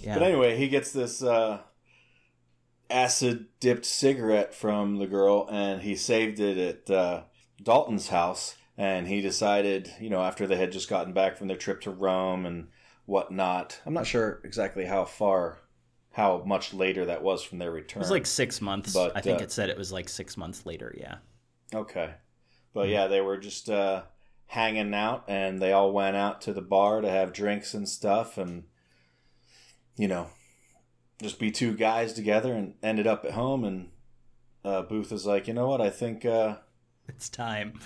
Yeah. But anyway, he gets this uh, acid dipped cigarette from the girl, and he saved it at uh, Dalton's house. And he decided, you know, after they had just gotten back from their trip to Rome and whatnot, I'm not sure exactly how far, how much later that was from their return. It was like six months. But, I think uh, it said it was like six months later. Yeah. Okay. But yeah, they were just uh, hanging out and they all went out to the bar to have drinks and stuff and, you know, just be two guys together and ended up at home. And uh, Booth is like, you know what? I think, uh, It's time.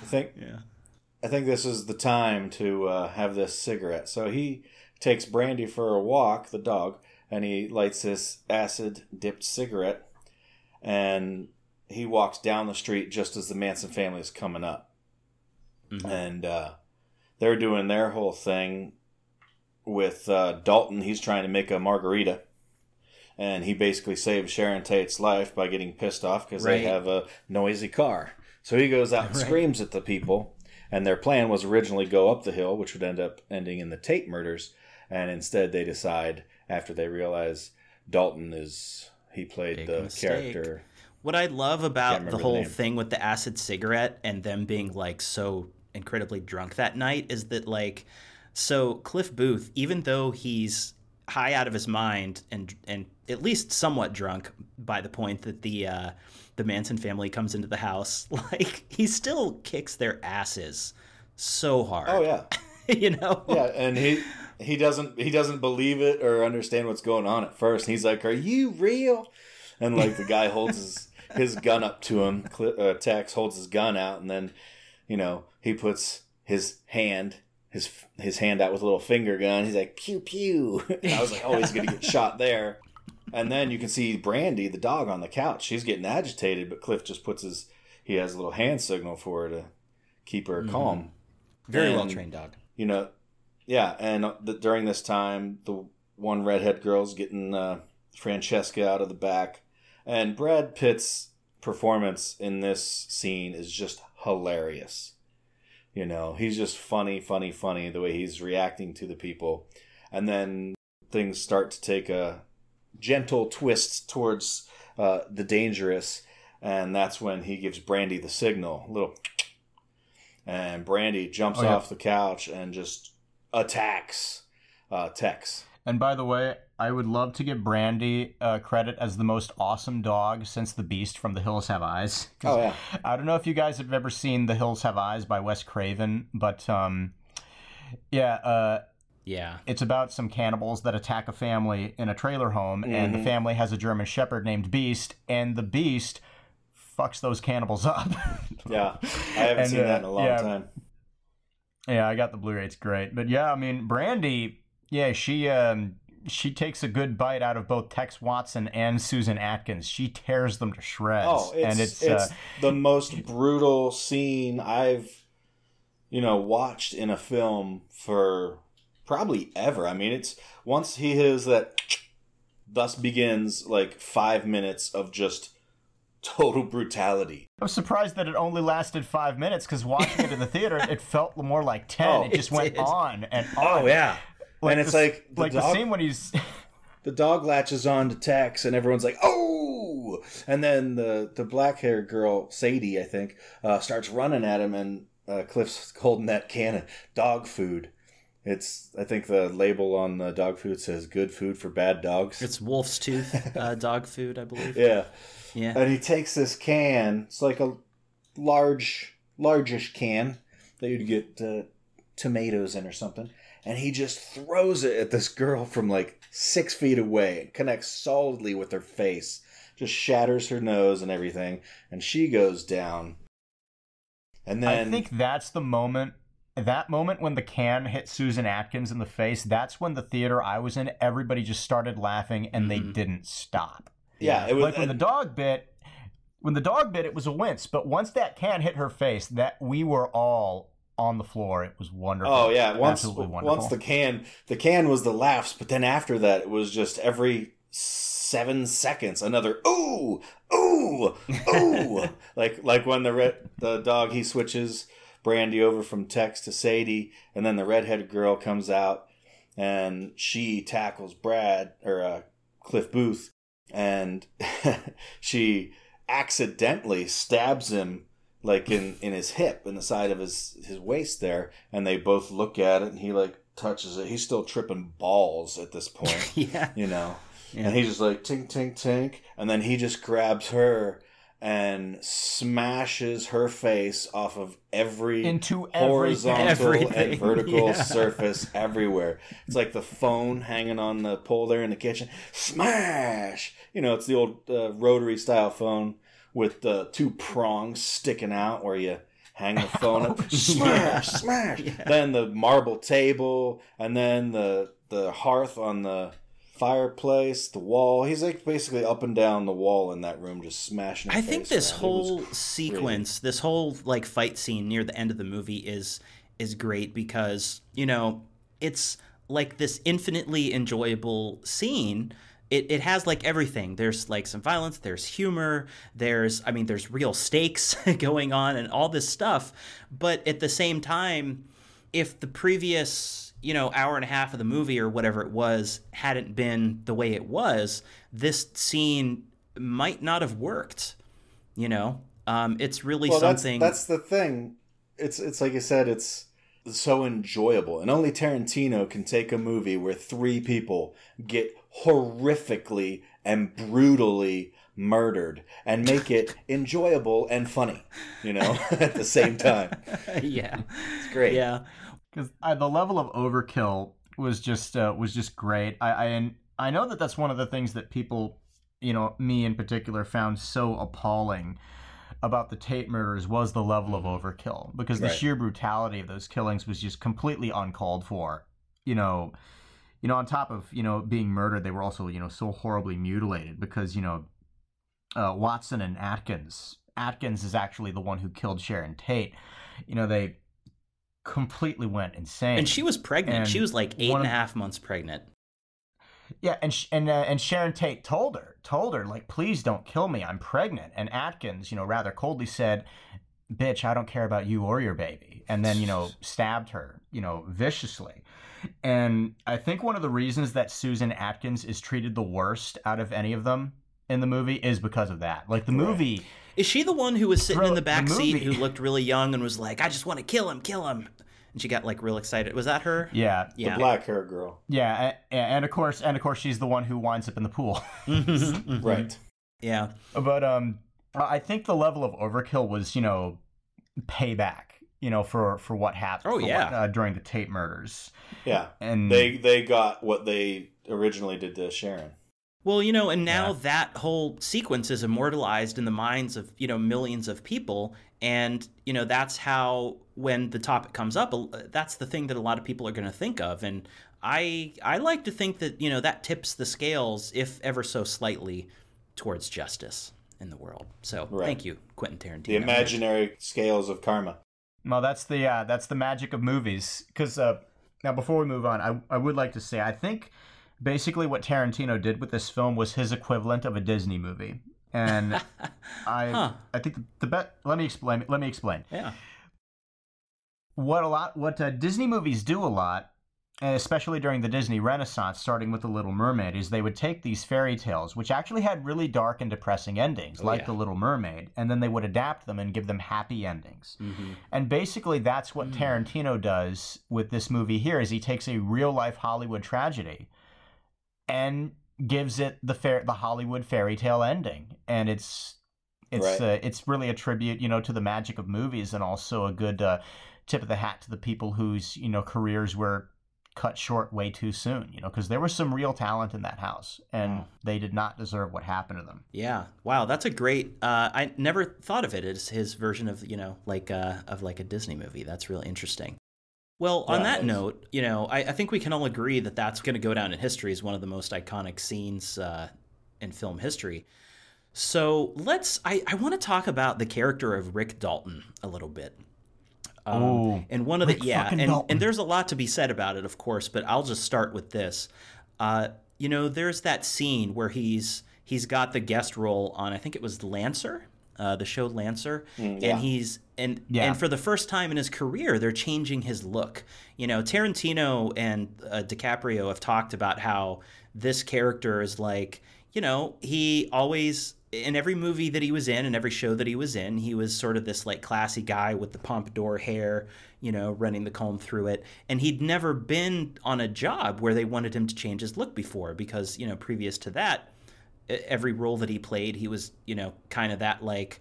I think, Yeah. I think this is the time to uh, have this cigarette. So he takes Brandy for a walk, the dog, and he lights this acid dipped cigarette and he walks down the street just as the Manson family is coming up. Mhm. And uh, they're doing their whole thing with uh, Dalton. He's trying to make a margarita. And he basically saves Sharon Tate's life by getting pissed off because they have a noisy car. So he goes out and Right. screams at the people. And their plan was originally go up the hill, which would end up ending in the Tate murders. And instead, they decide after they realize Dalton is he played Big the mistake. character. What I love about the the whole name. thing with the acid cigarette and them being like so incredibly drunk that night is that like So Cliff Booth, even though he's high out of his mind and and at least somewhat drunk by the point that the uh, the Manson family comes into the house, *laughs* like he still kicks their asses so hard. Oh yeah. *laughs* you know. Yeah, and he he doesn't he doesn't believe it or understand what's going on at first. He's like, "Are you real?" And like the guy holds his *laughs* his gun up to him. Uh, Tex holds his gun out, and then you know he puts his hand his his hand out with a little finger gun. He's like pew pew. *laughs* And I was like, oh, he's gonna get shot there. And then you can see Brandy, the dog, on the couch. She's getting agitated, but Cliff just puts his he has a little hand signal for her to keep her mm-hmm. calm. Very well trained dog. You know, yeah. And the, during this time, the one redhead girl's getting uh, Francesca out of the back, and Brad Pitt's performance in this scene is just hilarious. You know, he's just funny, funny, funny the way he's reacting to the people. And then things start to take a gentle twist towards uh, the dangerous. And that's when he gives Brandy the signal, little. *tsk* And Brandy jumps oh, yeah. off the couch and just attacks uh, Tex. And by the way, I would love to give Brandy uh, credit as the most awesome dog since the Beast from The Hills Have Eyes. Oh yeah. I don't know if you guys have ever seen The Hills Have Eyes by Wes Craven, but um, yeah. Uh, yeah. It's about some cannibals that attack a family in a trailer home, mm-hmm. and the mm-hmm. family has a German Shepherd named Beast, and the Beast fucks those cannibals up. *laughs* yeah, I haven't and, seen uh, that in a long yeah, time. Yeah, I got the Blu-ray. It's great, but yeah, I mean, Brandy yeah, she um, she takes a good bite out of both Tex Watson and Susan Atkins. She tears them to shreds. Oh, it's, and it's, it's uh, the most brutal scene I've you know watched in a film for probably ever. I mean, it's once he hears that thus begins like 5 minutes of just total brutality. I was surprised that it only lasted five minutes because watching it in the theater, it felt more like ten. Oh, it just it went did. on and oh, on. Oh yeah, like and it's the, like the like dog, the scene when he's *laughs* the dog latches on to Tex, and everyone's like, "Oh!" And then the the black haired girl, Sadie, I think, uh, starts running at him, and uh, Cliff's holding that can of dog food. It's I think the label on the dog food says "good food for bad dogs." It's Wolf's Tooth uh, *laughs* dog food, I believe. Yeah, yeah. And he takes this can. It's like a large, largish can that you'd get uh, tomatoes in or something and he just throws it at this girl from like six feet away. It connects solidly with her face, just shatters her nose and everything, and she goes down. And then I think that's the moment. That moment when the can hit Susan Atkins in the face, that's when the theater I was in, everybody just started laughing and mm-hmm. they didn't stop. Yeah, it was like when the dog bit. When the dog bit, it was a wince, but once that can hit her face, that we were all on the floor. It was wonderful. Oh yeah, once once the can the can was the laughs, but then after that it was just every seven seconds another ooh ooh ooh *laughs* like like when the red, the dog he switches Brandy over from Tex to Sadie, and then the redheaded girl comes out and she tackles Brad or uh, Cliff Booth, and *laughs* she accidentally stabs him like in in his hip in the side of his his waist there and they both look at it and he like touches it he's still tripping balls at this *laughs* point yeah you know yeah. and he's just like tink tink tink and then he just grabs her and smashes her face off of every into horizontal everything. *laughs* and vertical yeah. surface everywhere. It's like the phone hanging on the pole there in the kitchen. Smash! You know, it's the old uh, rotary style phone with the two prongs sticking out where you hang the *laughs* phone up, oh, smash, smash. Yeah. Then the marble table, and then the the hearth on the fireplace, the wall. He's like basically up and down the wall in that room, just smashing. I think this whole sequence, this whole like fight scene near the end of the movie is is great because you know it's like this infinitely enjoyable scene it, it has like everything. There's like some violence, there's humor, there's, I mean, there's real stakes *laughs* going on and all this stuff. But at the same time, if the previous, you know, hour and a half of the movie or whatever it was hadn't been the way it was, this scene might not have worked. You know, um, it's really well, something. That's, that's the thing. It's it's like you said. It's so enjoyable. And only Tarantino can take a movie where three people get horrifically and brutally murdered and make it *laughs* enjoyable and funny, you know, *laughs* at the same time. yeah. It's great. Yeah. because the level of overkill was just uh, was just great. I, I and I know that that's one of the things that people, you know, me in particular, found so appalling about the Tate murders was the level of overkill because the Right. sheer brutality of those killings was just completely uncalled for. You know, you know, on top of you know being murdered, they were also you know so horribly mutilated because you know uh, Watson and Atkins. Atkins is actually the one who killed Sharon Tate. You know, they completely went insane. And she was pregnant. And she was like eight and a half months pregnant. Yeah, and sh- and uh, and Sharon Tate told her, told her like, please don't kill me, I'm pregnant. And Atkins, you know, rather coldly said, "Bitch, I don't care about you or your baby." And then you know, *laughs* stabbed her, you know, viciously. And I think one of the reasons that Susan Atkins is treated the worst out of any of them in the movie is because of that. Like the Right. movie, Is she the one who was sitting Bro, in the the back seat who looked really young and was like, I just want to kill him, kill him? And she got like real excited. Was that her? yeah, Yeah. The black hair girl. yeah, and, and of course, and of course, she's the one who winds up in the pool. Mhm. *laughs* Right. Yeah. But um, I think the level of overkill was, you know, payback, you know, for for what happened. Oh, yeah. what, uh, during the Tate murders, Yeah. and They they got what they originally did to Sharon. Well, you know, and now Yeah. that whole sequence is immortalized in the minds of, you know, millions of people. And, you know, that's how, when the topic comes up, that's the thing that a lot of people are going to think of. And I, I like to think that, you know, that tips the scales, if ever so slightly, towards justice in the world. So Right. thank you, Quentin Tarantino. The imaginary scales of karma. Well, that's the uh, that's the magic of movies. Because uh, now, before we move on, I I would like to say I think basically what Tarantino did with this film was his equivalent of a Disney movie, and *laughs* I Huh. I think the bet. Let me explain. Let me explain. Yeah. what a lot what uh, Disney movies do a lot, especially during the Disney Renaissance, starting with The Little Mermaid, is they would take these fairy tales, which actually had really dark and depressing endings, Oh, like yeah. The Little Mermaid, and then they would adapt them and give them happy endings. hmm And basically, that's what Hmm. Tarantino does with this movie here. Is he takes a real life Hollywood tragedy and gives it the fair the Hollywood fairy tale ending, and it's it's Right. uh, it's really a tribute, you know, to the magic of movies, and also a good uh, tip of the hat to the people whose you know careers were cut short way too soon. You know, because there was some real talent in that house, and they did not deserve what happened to them. Yeah. Wow, that's a great. Uh, I never thought of it as his version of you know like uh, of like a Disney movie. That's really interesting. Well, on Yeah, that it is. note, you know, I, I think we can all agree that that's going to go down in history as one of the most iconic scenes uh, in film history. So let's. I, I want to talk about the character of Rick Dalton a little bit. Um, Ooh, and one of Rick the yeah, and, Dalton. and there's a lot to be said about it, of course, but I'll just start with this. Uh, you know, there's that scene where he's he's got the guest role on I think it was Lancer, uh, the show Lancer, Mm, yeah. and he's and Yeah. and for the first time in his career, they're changing his look. You know, Tarantino and uh, DiCaprio have talked about how this character is like, you know, he always in every movie that he was in and every show that he was in, he was sort of this like classy guy with the pompadour hair, you know, running the comb through it. And he'd never been on a job where they wanted him to change his look before because, you know, previous to that, every role that he played, he was, you know, kind of that like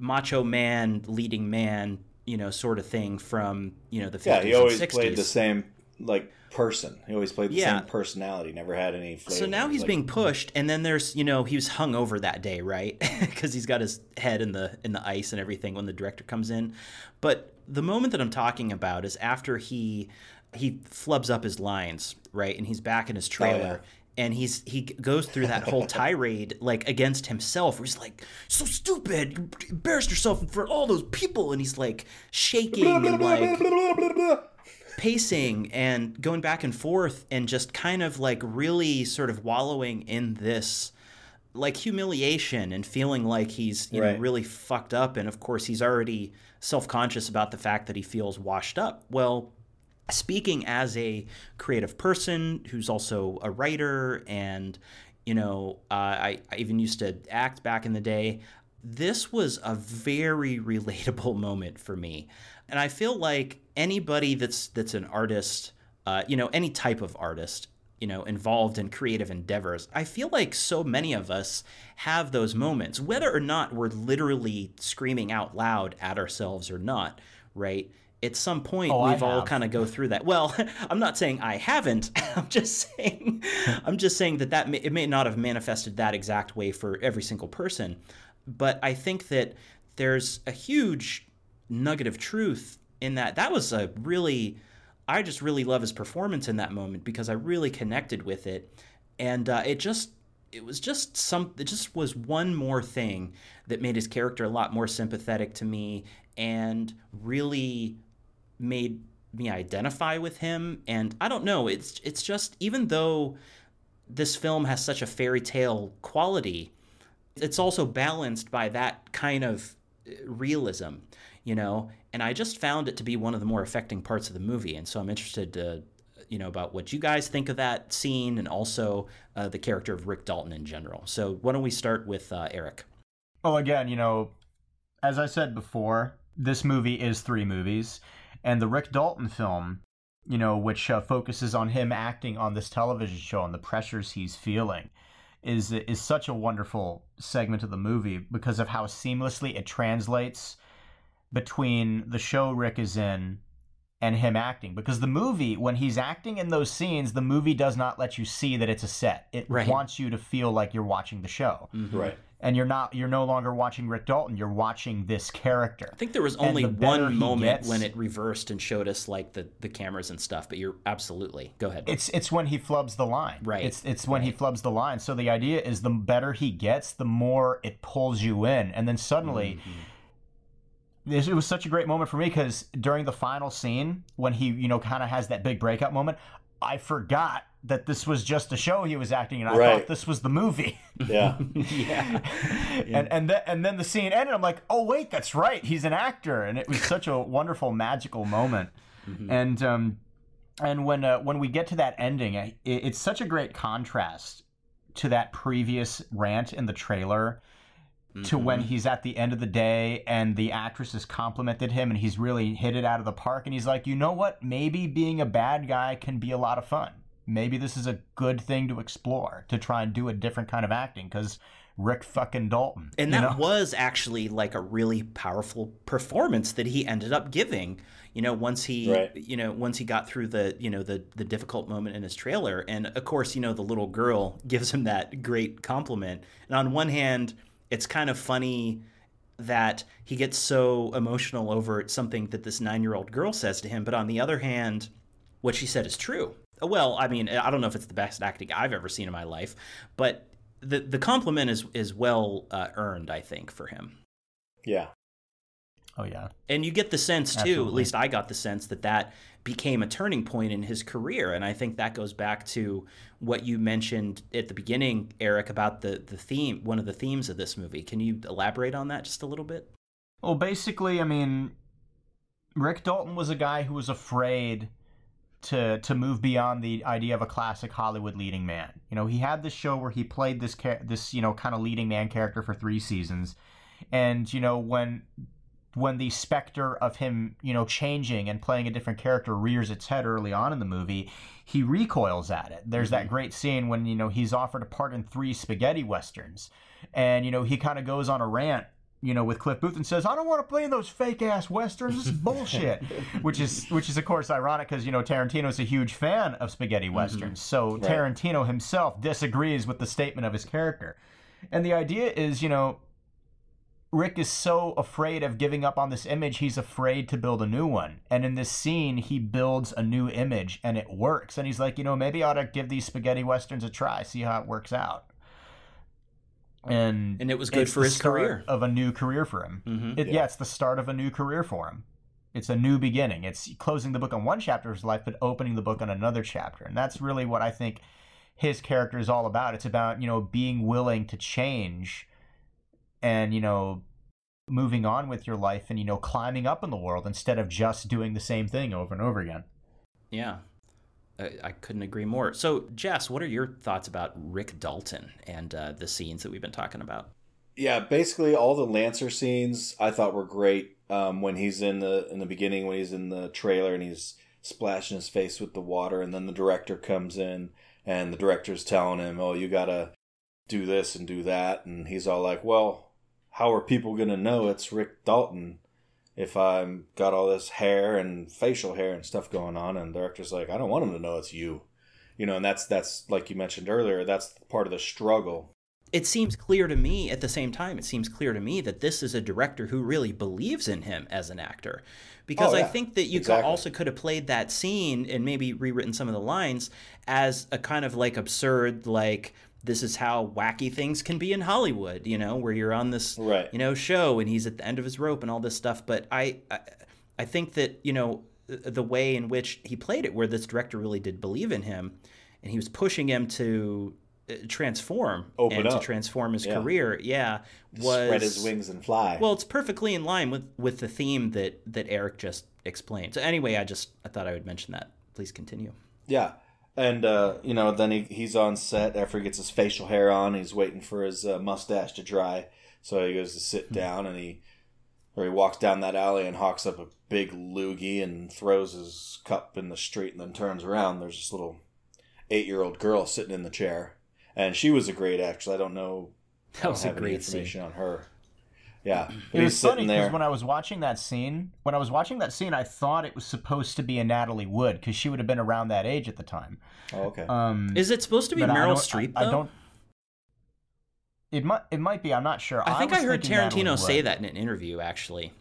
macho man, leading man, you know, sort of thing from, you know, the 50s Yeah, he always and 60s. played the same like person. He always played the Yeah. same personality. Never had any. Flavor. So now he's Like, being pushed, and then there's you know he was hung over that day, right? *laughs* Because he's got his head in the in the ice and everything when the director comes in. But the moment that I'm talking about is after he he flubs up his lines, right, and he's back in his oh, trailer. And he's he goes through that whole *laughs* tirade like against himself. Where he's like, "So stupid! You embarrassed yourself in front of all those people." And he's like shaking blah, blah, and blah, like blah, *laughs* blah, blah, blah. Pacing and going back and forth and just kind of like really sort of wallowing in this like humiliation and feeling like he's you know really fucked up. And of course he's already self-conscious about the fact that he feels washed up. Well speaking as a creative person who's also a writer and you know uh, I, I even used to act back in the day this was a very *laughs* relatable moment for me And I feel like anybody that's that's an artist, uh, you know, any type of artist, you know, involved in creative endeavors, I feel like so many of us have those moments, whether or not we're literally screaming out loud at ourselves or not, right? At some point, Oh, we've all kind of go through that. Well, *laughs* I'm not saying I haven't. *laughs* I'm just saying, *laughs* I'm just saying that that may, it may not have manifested that exact way for every single person, but I think that there's a huge nugget of truth in that. That was a really, I just really love his performance in that moment because I really connected with it, and uh, it just. It was just some. It just was one more thing that made his character a lot more sympathetic to me, and really made me identify with him and I don't know it's it's just even though this film has such a fairy tale quality it's also balanced by that kind of uh, realism you know and I just found it to be one of the more affecting parts of the movie. And so I'm interested to you know about what you guys think of that scene and also uh, the character of Rick Dalton in general. So why don't we start with uh, Eric? Well, again, you know, as I said before, this movie is three movies, and the Rick Dalton film, you know, which uh, focuses on him acting on this television show and the pressures he's feeling, is is such a wonderful segment of the movie because of how seamlessly it translates between the show Rick is in and him acting. Because the movie when he's acting in those scenes the movie does not let you see that it's a set. It Right. wants you to feel like you're watching the show. Mm-hmm. Right. and you're not you're no longer watching Rick Dalton. You're watching this character. I think there was only the one moment gets- when it reversed and showed us like the, the cameras and stuff, but you're absolutely. Go ahead. it's it's when he flubs the line. Right. it's it's when he flubs the line. So the idea is the better he gets the more it pulls you in. And then suddenly this, it was such a great moment for me because during the final scene when he you know kind of has that big breakout moment I forgot that this was just a show he was acting in I Right. thought this was the movie *laughs* Yeah. *laughs* yeah. *laughs* and and then and then the scene ended. I'm like, oh wait, that's right, he's an actor, and it was such a wonderful, magical moment. And um, and when uh, when we get to that ending, it, it's such a great contrast to that previous rant in the trailer. To when mm-hmm. he's at the end of the day and the actress has complimented him and he's really hit it out of the park and he's like, you know what? Maybe being a bad guy can be a lot of fun. Maybe this is a good thing to explore to try and do a different kind of acting because Rick fucking Dalton. And you that know? was actually like a really powerful performance that he ended up giving. You know, once he, Right. you know, once he got through the, you know, the the difficult moment in his trailer, and of course, you know, the little girl *laughs* gives him that great compliment. And on one hand, it's kind of funny that he gets so emotional over something that this nine year old girl says to him, but on the other hand, what she said is true. Well, I mean, I don't know if it's the best acting I've ever seen in my life, but the the compliment is is well uh, earned, I think, for him. Yeah. Oh yeah. And you get the sense too, at least I got the sense that that became a turning point in his career, and I think that goes back to what you mentioned at the beginning, Eric, about the the theme, one of the themes of this movie. Can you elaborate on that just a little bit? Well, basically, I mean, Rick Dalton was a guy who was afraid to to move beyond the idea of a classic Hollywood leading man. You know, he had this show where he played this this you know kind of leading man character for three seasons, and you know when when the specter of him you know changing and playing a different character rears its head early on in the movie, he recoils at it. There's that mm-hmm. great scene when you know he's offered a part in three spaghetti westerns, and you know he kind of goes on a rant you know, with Cliff Booth and says, "I don't want to play in those fake ass westerns. This is *laughs* bullshit." which is which is of course ironic because you know Tarantino's a huge fan of spaghetti mm-hmm. westerns. So Right. Tarantino himself disagrees with the statement of his character, and the idea is, you know, Rick is so afraid of giving up on this image, he's afraid to build a new one. And in this scene, he builds a new image and it works. And he's like, you know, maybe I ought to give these spaghetti westerns a try, see how it works out. And And it was good it's for the his start career. of a new career for him. Mhm. It, Yeah. yeah. it's the start of a new career for him. It's a new beginning. It's closing the book on one chapter of his life, but opening the book on another chapter. And that's really what I think his character is all about. It's about, you know, being willing to change and, you know, moving on with your life and, you know, climbing up in the world instead of just doing the same thing over and over again. Yeah, I, I couldn't agree more. So, Jess, what are your thoughts about Rick Dalton and uh, the scenes that we've been talking about? Yeah, basically all the Lancer scenes I thought were great. Um, when he's in the in the beginning, when he's in the trailer and he's splashing his face with the water, and then the director comes in and the director's telling him, "Oh, you gotta do this and do that," and he's all like, "Well, how are people gonna know it's Rick Dalton if I'm got all this hair and facial hair and stuff going on?" And the director's like, "I don't want them to know it's you." You know, and that's that's like you mentioned earlier. That's part of the struggle it seems clear to me at the same time it seems clear to me that this is a director who really believes in him as an actor because Oh, i think that you Exactly. could also could have played that scene and maybe rewritten some of the lines as a kind of like absurd like this is how wacky things can be in hollywood you know where you're on this Right. you know show and he's at the end of his rope and all this stuff but i i, I think that you know the way in which he played it where this director really did believe in him and he was pushing him to uh, transform Open and to transform his Yeah. career yeah was spread his wings and fly. well it's perfectly in line with with the theme that that eric just explained so anyway i just i thought i would mention that please continue Yeah, and uh, you know, then he he's on set after he gets his facial hair on. He's waiting for his uh, mustache to dry, so he goes to sit down and he or he walks down that alley and hawks up a big loogie and throws his cup in the street and then turns around. There's this little eight year old girl sitting in the chair, and she was a great actress. I don't know. I that don't was a great scene information on her. Yeah, but It he's was funny because when I was watching that scene, when I was watching that scene, I thought it was supposed to be a Natalie Wood because she would have been around that age at the time. Oh, okay. Um, is it supposed to be but meryl streep I, though I don't. It might. It might be. I'm not sure. I think I, was heard Tarantino say that in an interview. Actually,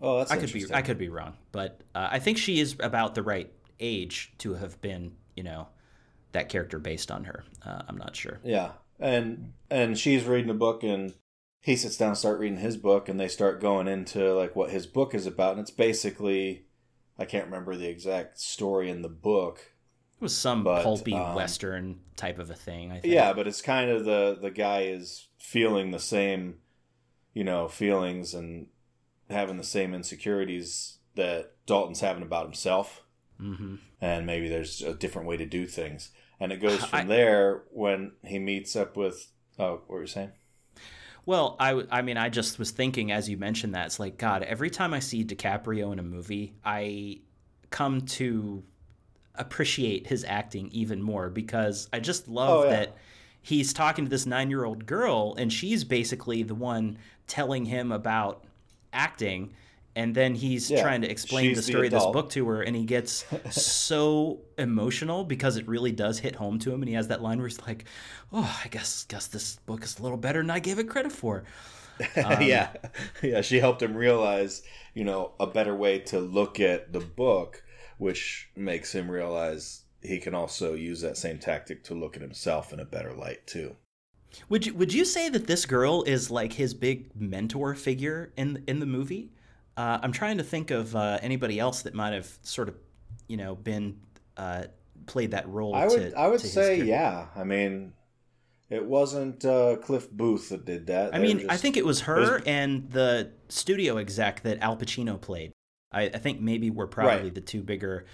oh, that's I could be. I could be wrong, but uh, I think she is about the right age to have been, you know, that character based on her. Uh, I'm not sure. Yeah, and and she's reading a book, and he sits down, and start reading his book, and they start going into like what his book is about, and it's basically, I can't remember the exact story in the book. It was some But, pulpy um, western type of a thing. I think. Yeah, but it's kind of the the guy is feeling the same, you know, feelings and having the same insecurities that Dalton's having about himself. hmm and maybe there's a different way to do things. And it goes *sighs* from I- there when he meets up with. Oh, what were you saying? Well, I, I mean, I just was thinking as you mentioned that it's like God. Every time I see DiCaprio in a movie, I come to appreciate his acting even more because I just love Oh, yeah. that he's talking to this nine-year-old girl and she's basically the one telling him about acting. And then he's Yeah, trying to explain the the story of this book to her, and he gets so *laughs* emotional because it really does hit home to him. And he has that line where he's like, "Oh, I guess guess this book is a little better than I gave it credit for." Um, *laughs* yeah, *laughs* yeah. She helped him realize, you know, a better way to look at the book, which makes him realize he can also use that same tactic to look at himself in a better light too. Would you would you say that this girl is like his big mentor figure in in the movie? Uh, I'm trying to think of uh, anybody else that might have sort of, you know, been uh, played that role. I would, to, I would say, yeah. I mean, it wasn't uh, Cliff Booth that did that. I They mean, I think it was her it was- and the studio exec that Al Pacino played. I, I think maybe we're probably Right. the two bigger.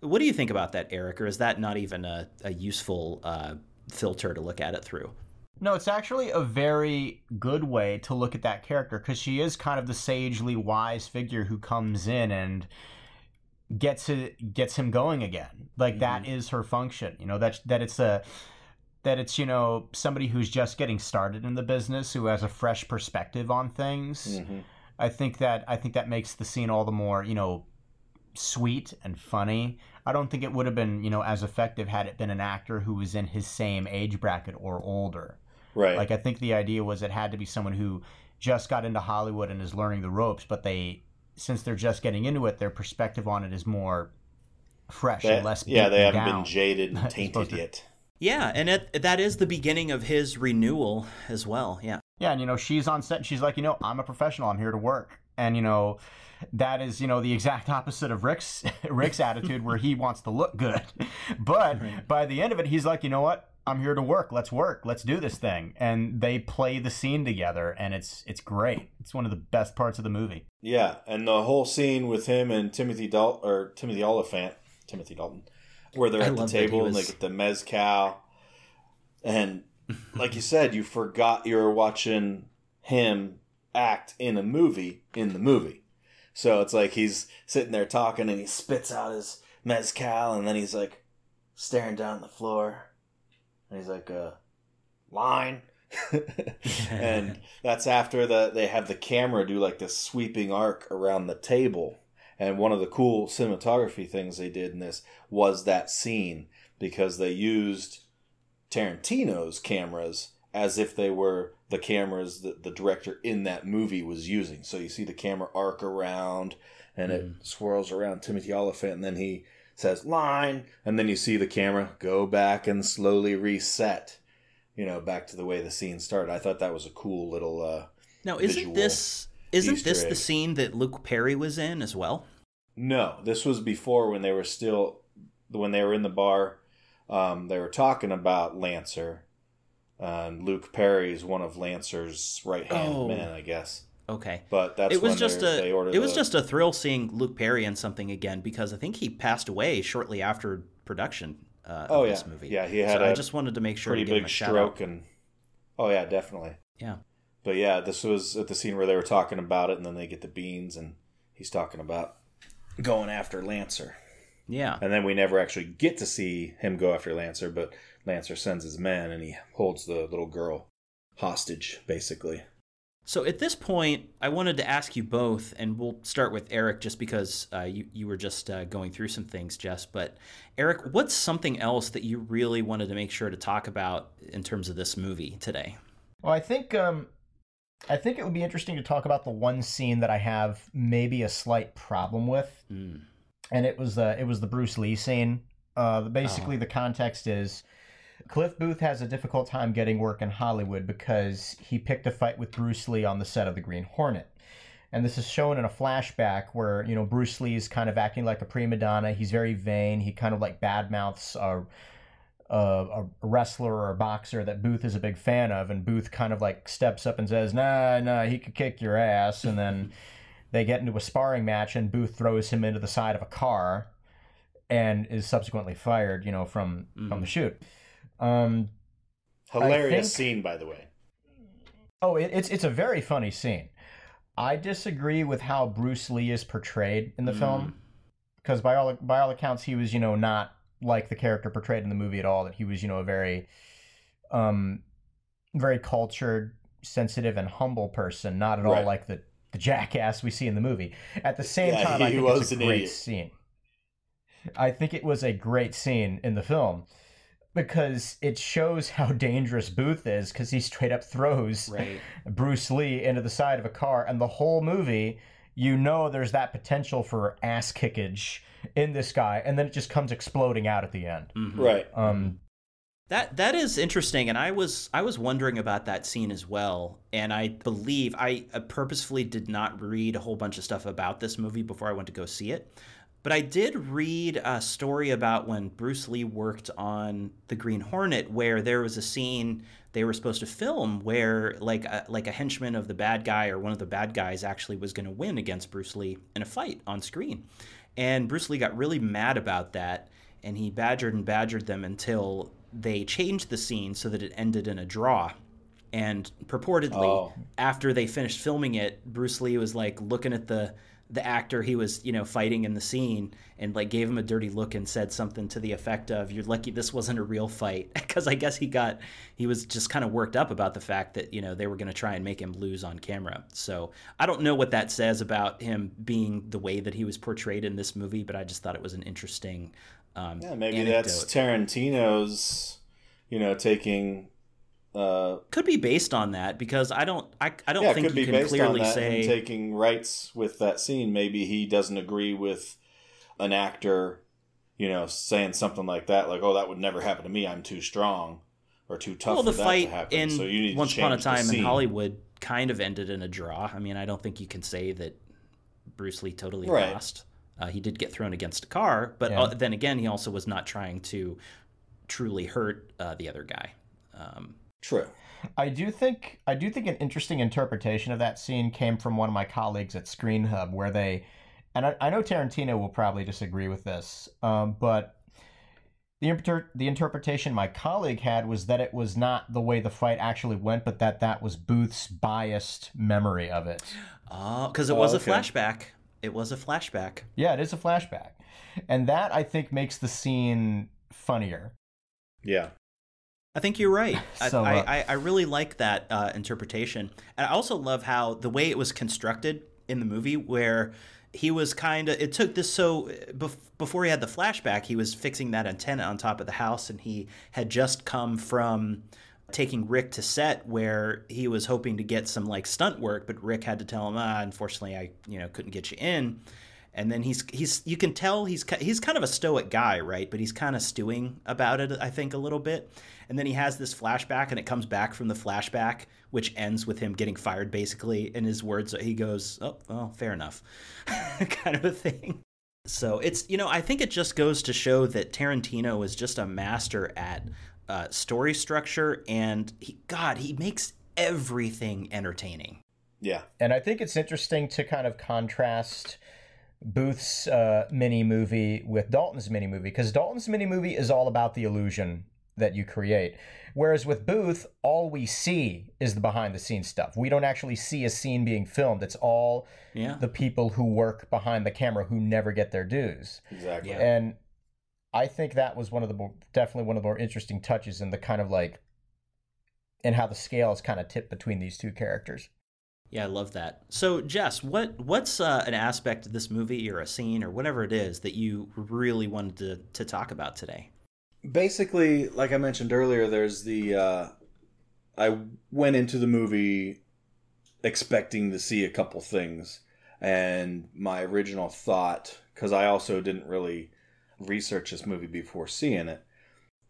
What do you think about that, Eric? Or is that not even a, a useful uh, filter to look at it through? No, it's actually a very good way to look at that character because she is kind of the sagely wise figure who comes in and gets it gets him going again. Like that is her function. You know that that it's a that it's you know somebody who's just getting started in the business who has a fresh perspective on things. Mhm. I think that I think that makes the scene all the more you know sweet and funny. I don't think it would have been you know as effective had it been an actor who was in his same age bracket or older. Right. Like I think the idea was it had to be someone who just got into Hollywood and is learning the ropes, but they since they're just getting into it, their perspective on it is more fresh They- and less. yeah, they haven't down. been jaded and *laughs* tainted opposed to- yet. Yeah, and it, that is the beginning of his renewal as well. Yeah. Yeah, and you know she's on set. and She's like, you know, I'm a professional. I'm here to work, and you know. That is, you know, the exact *laughs* opposite of Rick's *laughs* Rick's attitude, where he wants to look good, but by the end of it, he's like, you know what? I'm here to work. Let's work. Let's do this thing. And they play the scene together, and it's it's great. It's one of the best parts of the movie. Yeah, and the whole scene with him and Timothy Dal or Timothy Olyphant, Timothy Dalton, where they're I at the love that he table and they was- get the mezcal, and like you said, you forgot you were watching him act in a movie in the movie. So it's like he's sitting there talking and he spits out his mezcal and then he's like staring down the floor and he's like, uh, line. *laughs* and that's after the they have the camera do like this sweeping arc around the table. And one of the cool cinematography things they did in this was that scene because they used Tarantino's cameras as if they were the cameras that the director in that movie was using. So you see the camera arc around and it Mm. swirls around Timothy Olyphant and then he says line and then you see the camera go back and slowly reset you know back to the way the scene started i thought that was a cool little uh now, isn't this isn't Easter this the scene that Luke Perry was in as well? no this was before when they were still when they were in the bar um they were talking about lancer and luke perry is one of lancer's right hand Oh. men i guess Okay. but that's it was just a they ordered it was the- just a thrill seeing Luke Perry in something again because I think he passed away shortly after production uh, oh of yeah this movie. yeah he had so a I just wanted to make sure pretty to give him big a stroke and oh yeah definitely Yeah. But yeah, this was at the scene where they were talking about it, and then they get the beans, and he's talking about going after Lancer. Yeah. And then we never actually get to see him go after Lancer, but Lancer sends his men, and he holds the little girl hostage, basically. So at this point, I wanted to ask you both, and we'll start with Eric just because uh, you, you were just uh, going through some things, Jess. But Eric, what's something else that you really wanted to make sure to talk about in terms of this movie today? Well, I think um, I think it would be interesting to talk about the one scene that I have maybe a slight problem with, Mm. and it was the it was the Bruce Lee scene. Uh, basically, Oh. the context is Cliff Booth has a difficult time getting work in Hollywood because he picked a fight with Bruce Lee on the set of The Green Hornet. And this is shown in a flashback where, you know, Bruce Lee is kind of acting like a prima donna. He's very vain. He kind of like badmouths a, a, a wrestler or a boxer that Booth is a big fan of. And Booth kind of like steps up and says, nah, nah, he could kick your ass. And then *laughs* they get into a sparring match and Booth throws him into the side of a car and is subsequently fired, you know, from, from the mm. shoot. Um, Hilarious think- scene, by the way. Oh, it, it's it's a very funny scene. I disagree with how Bruce Lee is portrayed in the Mm. film because by all by all accounts he was you know not like the character portrayed in the movie at all. That he was you know a very, um, very cultured, sensitive, and humble person. Not at all like the the jackass we see in the movie. At the same Yeah, time, I think was it's a great idiot. scene. I think it was a great scene in the film because it shows how *laughs* dangerous Booth is because he straight up throws Right. *laughs* Bruce Lee into the side of a car, and the whole movie, you know, there's that potential for ass kickage in this guy, and then it just comes exploding out at the end. Mhm. Right. Um, That that is interesting, and I was I was wondering about that scene as well. And I believe I uh, purposefully did not read a whole bunch of stuff about this movie before I went to go see it. But I did read a story about when Bruce Lee worked on The Green Hornet, where there was a scene they were supposed to film where like a, like a henchman of the bad guy or one of the bad guys actually was going to win against Bruce Lee in a fight on screen. And Bruce Lee got really mad about that, and he badgered and badgered them until they changed the scene so that it ended in a draw. And purportedly, Oh. after they finished filming it, Bruce Lee was like looking at the the actor he was, you know, fighting in the scene and like gave him a dirty look and said something to the effect of "You're lucky this wasn't a real fight," *laughs* because I guess he got he was just kind of worked up about the fact that you know they were going to try and make him lose on camera. So I don't know what that says about him being the way that he was portrayed in this movie, but I just thought it was an interesting. Um, Yeah, maybe anecdote. that's Tarantino's, you know, taking. Uh, could be based on that because I don't I, I don't yeah, think could you be can based on clearly say taking rights with that scene. Maybe he doesn't agree with an actor, you know, saying something like that, like, "Oh, that would never happen to me. I'm too strong or too tough well, for the that fight to happen." in so you need Once Upon a Time in. Hollywood kind of ended in a draw. I mean, I don't think you can say that Bruce Lee totally Right. lost. Uh, he did get thrown against a car, but Yeah. uh, then again, he also was not trying to truly hurt uh, the other guy. Um, True. I do think I do think an interesting interpretation of that scene came from one of my colleagues at ScreenHub, where they, and I, I know Tarantino will probably disagree with this, um, but The, inter- the interpretation my colleague had was that it was not the way the fight actually went, but that that was Booth's biased memory of it. Oh, because it was okay. a flashback. It was a flashback. Yeah, it is a flashback. And that, I think, makes the scene funnier. Yeah. I think you're right. *laughs* So, I, uh, I, I really like that uh, interpretation. And I also love how the way it was constructed in the movie, where he was kind of, it took this so, bef- before he had the flashback, he was fixing that antenna on top of the house, and he had just come from taking Rick to set where he was hoping to get some like stunt work, but Rick had to tell him, ah, unfortunately, I, you know, couldn't get you in. And then he's he's you can tell he's he's kind of a stoic guy, right? But he's kind of stewing about it, I think, a little bit. And then he has this flashback, and it comes back from the flashback, which ends with him getting fired. Basically, in his words, he goes, "Oh, well, fair enough," *laughs* kind of a thing. So it's you know I think it just goes to show that Tarantino is just a master at uh, story structure, and he God he makes everything entertaining. Yeah. And I think it's interesting to kind of contrast Booth's uh, mini movie with Dalton's mini movie because Dalton's mini movie is all about the illusion that you create. Whereas with Booth, all we see is the behind the scenes stuff. We don't actually see a scene being filmed. It's all Yeah. the people who work behind the camera who never get their dues. Exactly. Yeah. And I think that was one of the more, definitely one of the more interesting touches in the kind of like and how the scale is kind of tipped between these two characters. Yeah, I love that. So, Jess, what what's uh, an aspect of this movie or a scene or whatever it is that you really wanted to, to talk about today? Basically like i mentioned earlier there's the uh i went into the movie expecting to see a couple things and my original thought because i also didn't really research this movie before seeing it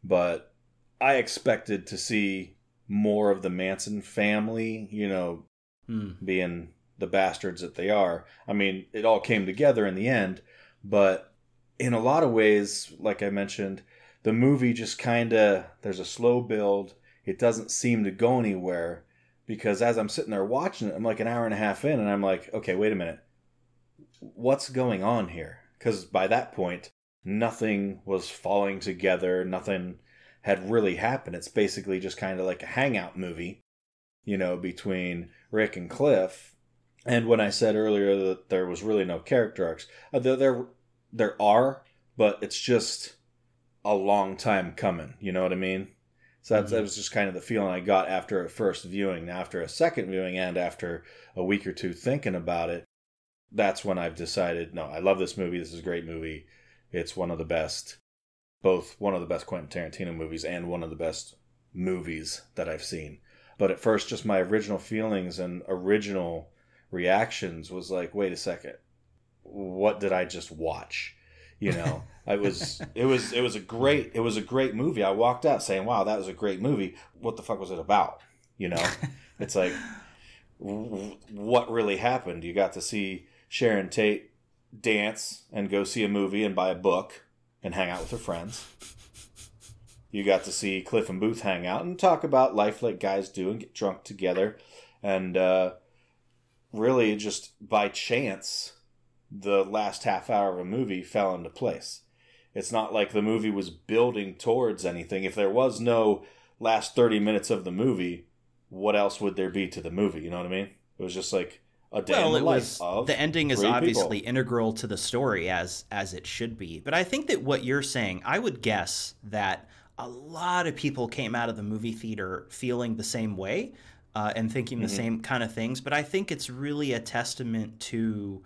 but i expected to see more of the manson family you know Hmm. being the bastards that they are. I mean, it all came together in the end, but in a lot of ways, like I mentioned, the movie just kind of there's a slow build. It doesn't seem to go anywhere because as I'm sitting there watching it, I'm like an hour and a half in, and I'm like, okay, wait a minute, what's going on here? Because by that point, nothing was falling together. Nothing had really happened. It's basically just kind of like a hangout movie, you know, between Rick and Cliff. And when I said earlier that there was really no character arcs, uh, there there, there are, but it's just a long time coming. You know what I mean? So that's, that mm-hmm. was just kind of the feeling I got after a first viewing. Now, after a second viewing and after a week or two thinking about it, that's when I've decided, no, I love this movie. This is a great movie. It's one of the best, both one of the best Quentin Tarantino movies and one of the best movies that I've seen. But at first, just my original feelings and original reactions was like, wait a second, what did I just watch? You know, I was it was it was a great it was a great movie. I walked out saying, "Wow, that was a great movie." What the fuck was it about? You know, *laughs* it's like w- what really happened. You got to see Sharon Tate dance and go see a movie and buy a book and hang out with her friends. You got to see Cliff and Booth hang out and talk about life like guys do and get drunk together. And uh, really, just by chance, the last half hour of a movie fell into place. It's not like the movie was building towards anything. If there was no last 30 minutes of the movie, what else would there be to the movie? You know what I mean? It was just like a day well, the it was of the ending is obviously people. integral to the story as as it should be. But I think that what you're saying, I would guess that a lot of people came out of the movie theater feeling the same way uh, and thinking the Mhm. same kind of things. But I think it's really a testament to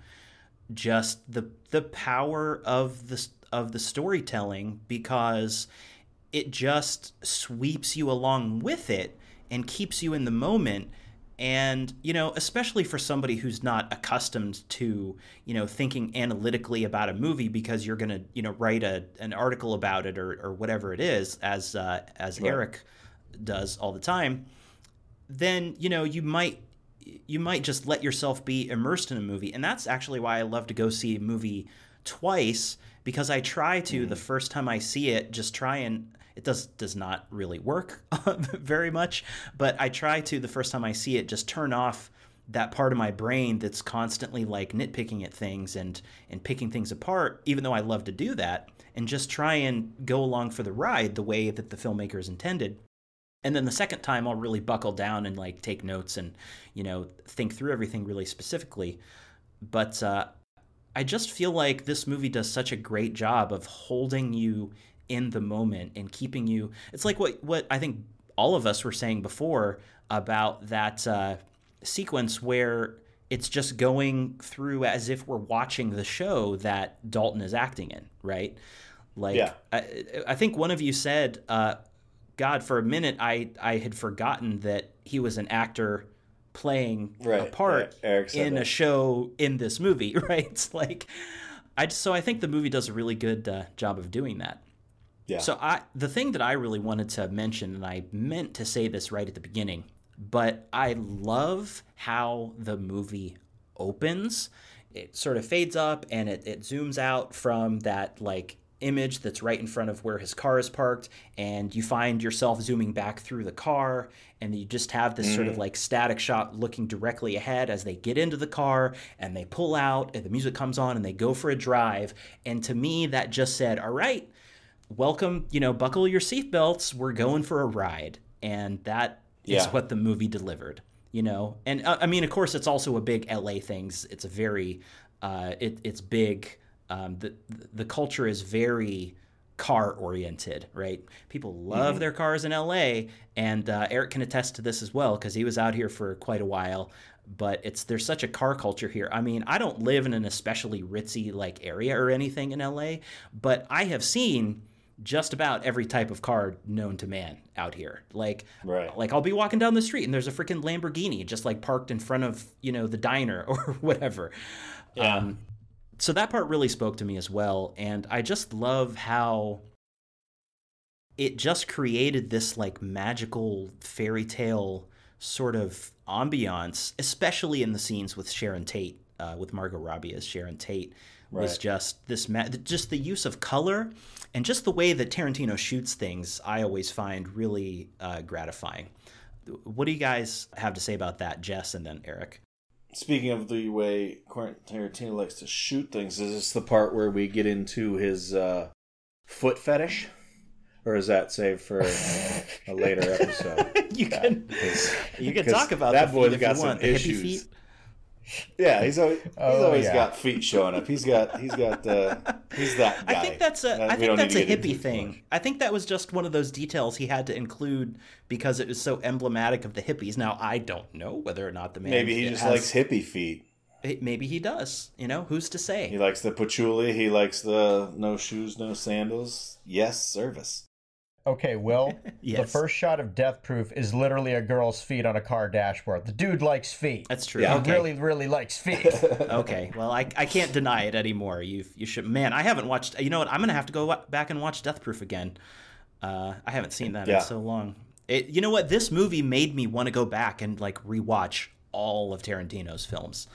just the the power of the of the storytelling because it just sweeps you along with it and keeps you in the moment and you know especially for somebody who's not accustomed to you know thinking analytically about a movie because you're going to you know write a an article about it or or whatever it is as uh, as Right. Eric does all the time then you know you might you might just let yourself be immersed in a movie and that's actually why I love to go see a movie twice because I try to the mm. first time I see it just try and it does does not really work *laughs* very much but I try to the first time I see it just turn off that part of my brain that's constantly like nitpicking at things and and picking things apart even though I love to do that and just try and go along for the ride the way that the filmmakers intended and then the second time I'll really buckle down and like take notes and you know think through everything really specifically but uh, I just feel like this movie does such a great job of holding you in the moment and keeping you it's like what what I think all of us were saying before about that uh, sequence where it's just going through as if we're watching the show that Dalton is acting in, right? Like, Yeah. I, I think one of you said, uh, God, for a minute, I, I had forgotten that he was an actor playing a part right. In a show in this movie, *laughs* right? It's like, I just, so I think the movie does a really good uh, job of doing that. Yeah. So I the thing that I really wanted to mention, and I meant to say this right at the beginning, but I love how the movie opens. It sort of fades up and it, it zooms out from that like image that's right in front of where his car is parked, and you find yourself zooming back through the car, and you just have this sort of like static shot looking directly ahead as they get into the car and they pull out, and the music comes on, and they go for a drive. And to me, that just said, all right, welcome, you know, buckle your seatbelts. We're going for a ride. And that is Yeah. what the movie delivered, you know? And uh, I mean, of course, it's also a big LA things. It's a very, uh, it, it's big. Um, the, the culture is very car oriented, right? People love their cars in LA. And uh, Eric can attest to this as well because he was out here for quite a while. But it's there's such a car culture here. I mean, I don't live in an especially ritzy like area or anything in LA, but I have seen just about every type of car known to man out here. Like, Right. like I'll be walking down the street and there's a freaking Lamborghini just like parked in front of you know the diner *laughs* or whatever. Yeah. Um, so that part really spoke to me as well, and I just love how it just created this like magical fairy tale sort of ambiance, especially in the scenes with Sharon Tate, uh, with Margot Robbie as Sharon Tate, was Right. just this ma- just the use of color and just the way that Tarantino shoots things. I always find really uh, gratifying. What do you guys have to say about that, Jess, and then Eric? Speaking of the way Quentin Tarantino likes to shoot things, is this the part where we get into his uh, foot fetish? Or is that saved for a later episode? *laughs* you can you can talk about that the boy's got you some issues. Feet. Yeah, he's always, he's Oh, always yeah. got feet showing up. He's got he's got uh, he's that guy. I think that's a Uh, I we think that's a to get into hippie thing. I think that was just one of those details he had to include because it was so emblematic of the hippies. Now I don't know whether or not the man Maybe he just has- likes hippie feet. maybe he does. You know, who's to say? He likes the patchouli. He likes the no shoes, no sandals. Yes, service. Okay, Will. *laughs* The first shot of Death Proof is literally a girl's feet on a car dashboard. The dude likes feet. That's true. Yeah. He Okay. really, really likes feet. *laughs* okay. Well, I, I can't deny it anymore. You've you should. Man, I haven't watched. You know what? I'm gonna have to go back and watch Death Proof again. Uh, I haven't seen that Yeah. in so long. It, you know what? This movie made me want to go back and like rewatch all of Tarantino's films.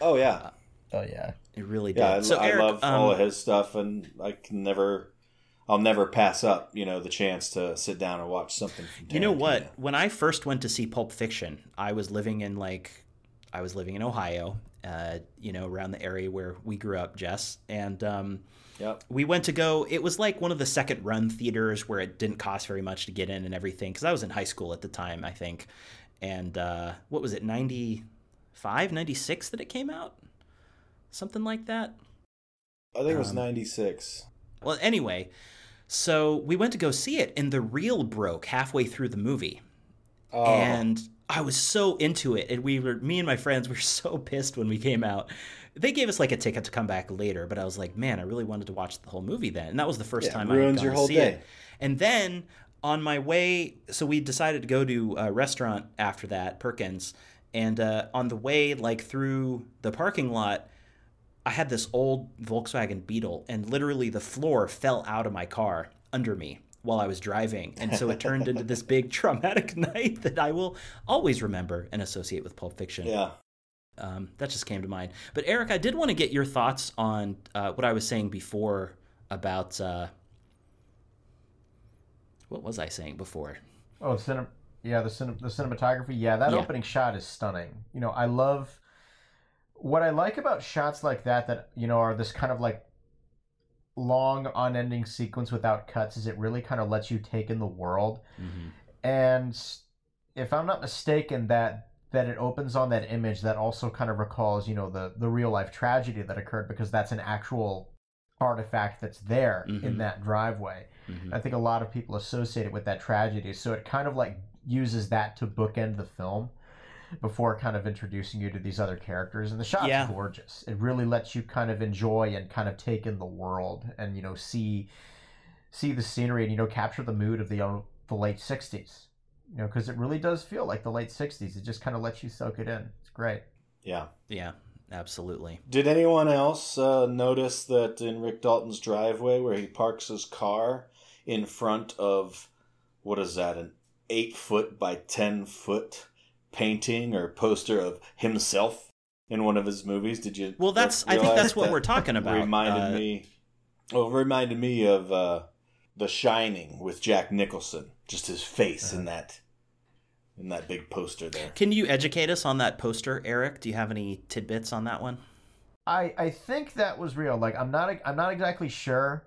Oh yeah, oh yeah. It really did. yeah. I, so I Eric, love um, all of his stuff, and I can never, I'll never pass up. You know, the chance to sit down and watch something. You know what? When I first went to see Pulp Fiction, I was living in like, I was living in Ohio, uh, you know, around the area where we grew up, Jess, and um, Yep. we went to go. It was like one of the second run theaters where it didn't cost very much to get in and everything. Because I was in high school at the time, I think, and uh, what was it, 95, 96 that it came out, something like that. I think it was Um, '96. Well, anyway, so we went to go see it, and the reel broke halfway through the movie. Oh, and I was so into it, and we were me and my friends were *laughs* so pissed when we came out. They gave us like a ticket to come back later, but I was like, man, I really wanted to watch the whole movie then, and that was the first Yeah, time ruins I had your whole day. it. And then on my way, so we decided to go to a restaurant after that, Perkins, and uh, on the way, like through the parking lot. I had this old Volkswagen Beetle, and literally the floor fell out of my car under me while I was driving. And so it turned into this big *laughs* traumatic *laughs* night that I will always remember and associate with Pulp Fiction. yeah. Um, that just came to mind. But Eric, I did want to get your thoughts on uh, what I was saying before about. Uh, what was I saying before? Oh, cinem- Yeah, the cin- the cinematography. Yeah, that Yeah. opening shot is stunning. You know, I love what I like about shots like that. That you know are this kind of like long, unending sequence without cuts. Is it really kind of lets you take in the world? Mhm. And if I'm not mistaken, that that it opens on that image that also kind of recalls, you know, the the real life tragedy that occurred because that's an actual artifact that's there in Mhm. that driveway. Mhm. I think a lot of people associate it with that tragedy, so it kind of like uses that to bookend the film before kind of introducing you to these other characters. And the shot's Yeah. gorgeous. It really lets you kind of enjoy and kind of take in the world and you know see see the scenery and you know capture the mood of the uh, the late '60s. You know, because it really does feel like the late '60s. It just kind of lets you soak it in. It's great. Yeah. Yeah, absolutely. Did anyone else uh, notice that in Rick Dalton's driveway, where he parks his car in front of what is that, an eight foot by ten foot painting or poster of himself in one of his movies? Did you? Well, that's I think that's what that we're talking about. Reminded Uh, me. Well, it reminded me of uh, The Shining with Jack Nicholson. Just his face Uh-huh. in that, in that big poster there. Can you educate us on that poster, Eric? Do you have any tidbits on that one? I I think that was real. Like I'm not I'm not exactly sure,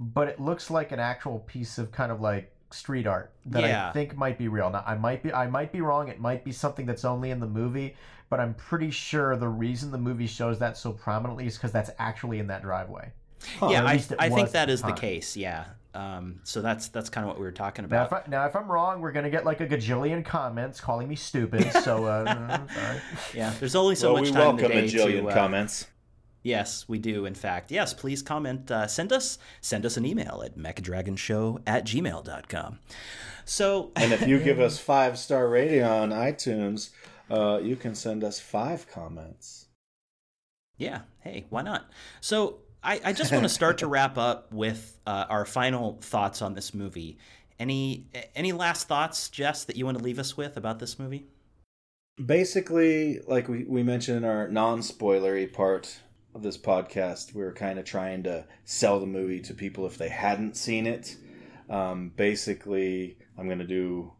but it looks like an actual piece of kind of like street art that Yeah. I think might be real. Now I might be I might be wrong. It might be something that's only in the movie, but I'm pretty sure the reason the movie shows that so prominently is because that's actually in that driveway. Huh. yeah, at I, I think at that the is the case. Yeah. Um, so that's that's kind of what we were talking Now about. if, I, now, if I'm wrong, we're gonna get like a gajillion comments calling me stupid. So, uh, *laughs* mm, sorry. yeah, there's only so well, much we time in the welcome a day jillion to. Uh, comments. Yes, we do. In fact, yes. Please comment. Uh, send us send us an email at mechadragonshow at gmail.com. So *laughs* And if you give us five star rating on iTunes, uh, you can send us five comments. Yeah. Hey, why not? So I, I just want to start to *laughs* wrap up with uh, our final thoughts on this movie. Any any last thoughts, Jess, that you want to leave us with about this movie? Basically, like we, we mentioned in our non spoilery part of this podcast, we were kind of trying to sell the movie to people if they hadn't seen it. Um, basically, I'm going to do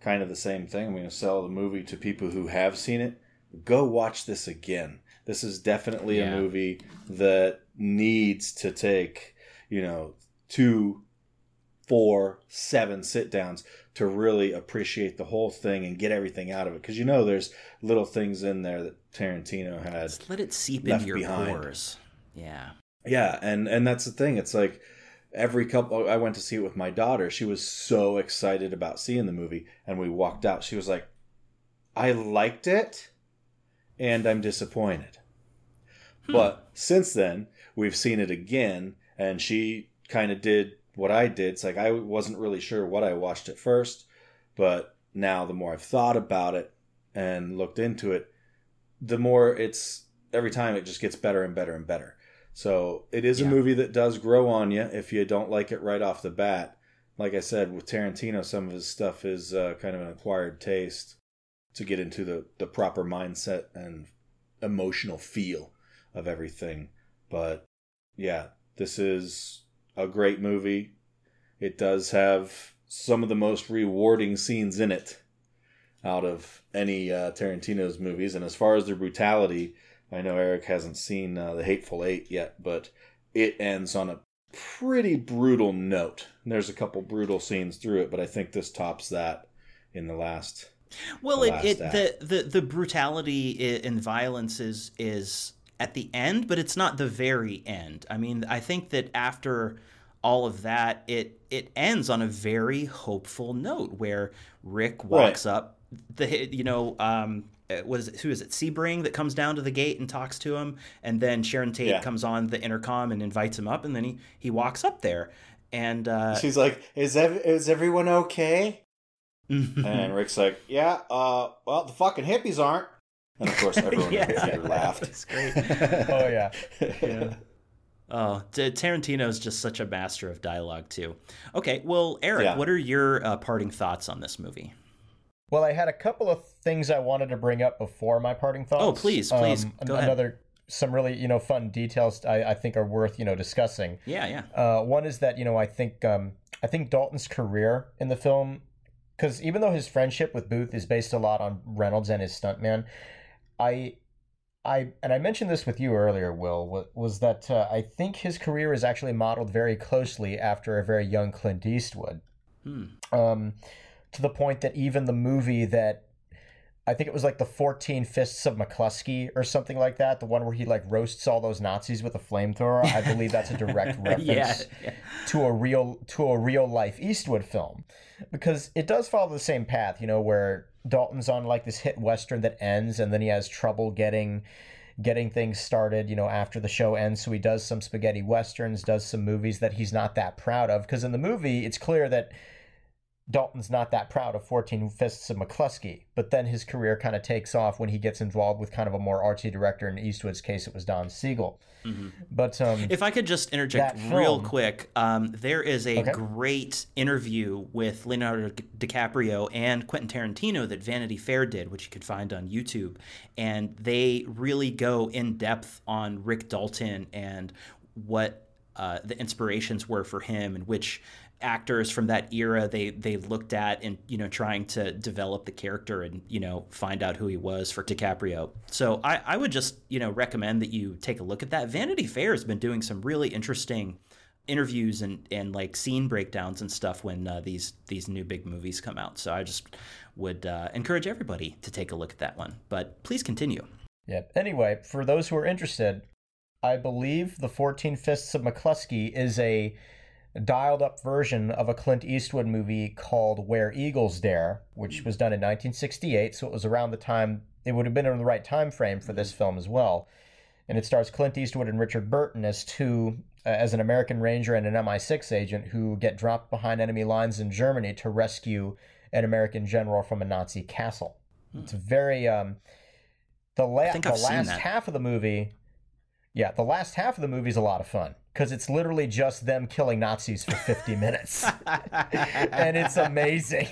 kind of the same thing. I'm going to sell the movie to people who have seen it. Go watch this again. This is definitely Yeah. a movie that needs to take, you know, two, four, seven sit downs to really appreciate the whole thing and get everything out of it. Because you know, there's little things in there that Tarantino had. Just let it seep into your behind. pores. Yeah. Yeah, and and that's the thing. It's like every couple. I went to see it with my daughter. She was so excited about seeing the movie, and we walked out. She was like, "I liked it, and I'm disappointed." Hmm. But since then, we've seen it again, and she kind of did what I did. It's like I wasn't really sure what I watched at first, but now the more I've thought about it and looked into it, the more it's every time it just gets better and better and better. So it is a movie that does grow on you if you don't like it right off the bat. Like I said, with Tarantino, some of his stuff is uh, kind of an acquired taste to get into the, the proper mindset and emotional feel of everything. But yeah, this is a great movie. It does have some of the most rewarding scenes in it out of any uh, Tarantino's movies. And as far as their brutality, I know Eric hasn't seen uh, The Hateful Eight yet, but it ends on a pretty brutal note. And there's a couple brutal scenes through it, but I think this tops that in the last. Well, the it, last it the, the the brutality and violence is is at the end, but it's not the very end. I mean, I think that after all of that, it it ends on a very hopeful note where Rick walks up. The you know um, uh, was it, who is it Sebring that comes down to the gate and talks to him, and then Sharon Tate Yeah. comes on the intercom and invites him up, and then he he walks up there, and uh, She's like, "Is ev- is everyone okay?" *laughs* And Rick's like, "Yeah, uh, well, the fucking hippies aren't." And of course, everyone in the *laughs* theater *laughs* laughed. That's great. Oh yeah. yeah. Oh, T- Tarantino's just such a master of dialogue too. Okay, well, Eric, Yeah. what are your uh, parting thoughts on this movie? Well, I had a couple of things I wanted to bring up before my parting thoughts. Oh, please, please, Um, go ahead. Another, some really you know fun details I, I think are worth you know discussing. Yeah, yeah. Uh, one is that you know I think um, I think Dalton's career in the film because even though his friendship with Booth is based a lot on Reynolds and his stuntman, I, I and I mentioned this with you earlier, Will, was that uh, I think his career is actually modeled very closely after a very young Clint Eastwood. Hmm. Um, to the point that even the movie that I think it was like the 14 Fists of McCluskey or something like that, the one where he like roasts all those Nazis with a flamethrower. I believe that's a direct *laughs* reference yeah, yeah. to a real to a real life Eastwood film. Because it does follow the same path, you know, where Dalton's on like this hit western that ends and then he has trouble getting getting things started, you know, after the show ends. So he does some spaghetti westerns, does some movies that he's not that proud of. Because in the movie, it's clear that Dalton's not that proud of 14 Fists of McCluskey, but then his career kind of takes off when he gets involved with kind of a more artsy director. In Eastwood's case, it was Don Siegel. Mm-hmm. But um, if I could just interject film, real quick, um, there is a okay. great interview with Leonardo DiCaprio and Quentin Tarantino that Vanity Fair did, which you could find on YouTube, and they really go in depth on Rick Dalton and what uh, the inspirations were for him and which actors from that era they they looked at and you know trying to develop the character and you know find out who he was for DiCaprio. So I, I would just you know recommend that you take a look at that. Vanity Fair has been doing some really interesting interviews and and like scene breakdowns and stuff when uh, these these new big movies come out. So I just would uh, encourage everybody to take a look at that one. But please continue. Yeah. Anyway, for those who are interested, I believe the 14 Fists of McCluskey is a dialed up version of a Clint Eastwood movie called Where Eagles Dare, which was done in 1968. So it was around the time, it would have been in the right time frame for this film as well. And it stars Clint Eastwood and Richard Burton as two, uh, as an American Ranger and an MI6 agent who get dropped behind enemy lines in Germany to rescue an American general from a Nazi castle. Hmm. It's very, um, the, la- the last half of the movie, yeah, the last half of the movie is a lot of fun because it's literally just them killing Nazis for 50 minutes. *laughs* and it's amazing.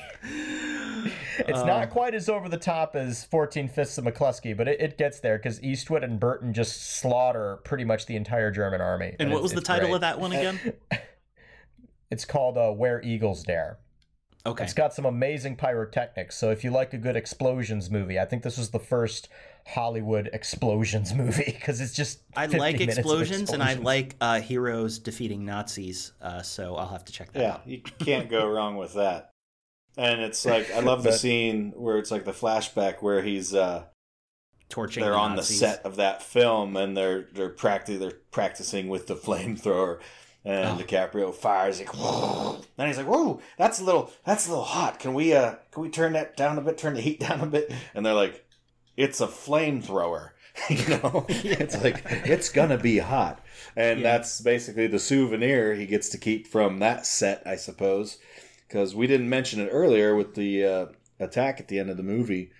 it's uh, not quite as over the top as 14 Fists of McCluskey, but it, it gets there because Eastwood and Burton just slaughter pretty much the entire German army. And, and what was the title great. of that one again? *laughs* it's called uh, Where Eagles Dare. Okay. It's got some amazing pyrotechnics. So if you like a good explosions movie, I think this was the first Hollywood explosions *laughs* movie because it's just. I like explosions, and I like uh, heroes defeating Nazis. Uh, so I'll have to check that yeah, out. you can't go *laughs* wrong with that. And it's like I love the scene where it's like the flashback where he's uh, torching. They're the on the set of that film, and they're they're practicing they're practicing with the *laughs* flamethrower and oh. DiCaprio fires like, whoa. Then he's like, "Whoa, that's a little, that's a little hot. Can we, uh, can we turn that down a bit? Turn the heat down a bit?" And they're like, "It's a flamethrower." *laughs* you know, *laughs* it's like it's gonna be hot, and yeah. that's basically the souvenir he gets to keep from that set, I suppose. Because we didn't mention it earlier with the uh, attack at the end of the movie,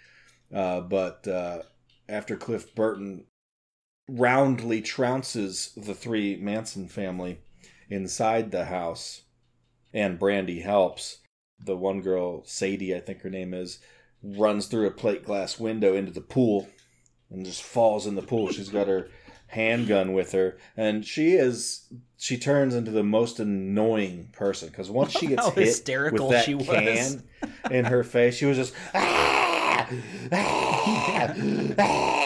uh, but uh, after Cliff Burton roundly trounces the three Manson family inside the house, and Brandy helps. The one girl, Sadie, I think her name is, runs through a plate glass window into the pool and just falls in the pool. She's got her handgun with her, and she is she turns into the most annoying person because once she *laughs* gets hit with that can in her face, she was just. Ah, ah, *laughs* ah,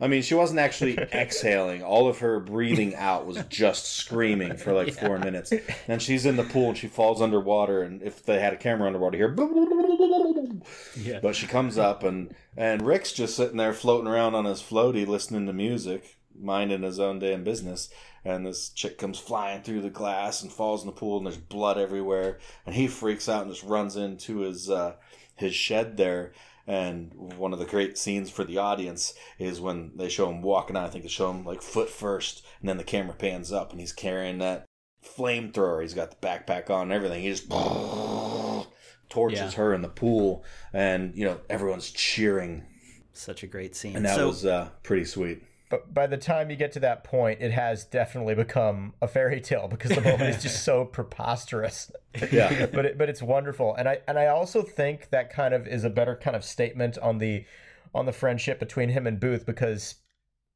I mean, she wasn't actually *laughs* exhaling. All of her breathing out was just screaming for like yeah. four minutes. And she's in the pool and she falls underwater. And if they had a camera underwater here, yeah. But she comes up and and Rick's just sitting there floating around on his floaty, listening to music, minding his own damn business. And this chick comes flying through the glass and falls in the pool, and there's blood everywhere. And he freaks out and just runs into his uh, his shed there and one of the great scenes for the audience is when they show him walking out. I think they show him like foot first, and then the camera pans up, and he's carrying that flamethrower. He's got the backpack on and everything. He just *laughs* torches yeah. her in the pool, and you know everyone's cheering. Such a great scene, and that so, was uh, pretty sweet but by the time you get to that point, it has definitely become a fairy tale because the moment is just *laughs* so preposterous. Yeah, *laughs* but it, but it's wonderful, and I and I also think that kind of is a better kind of statement on the on the friendship between him and Booth because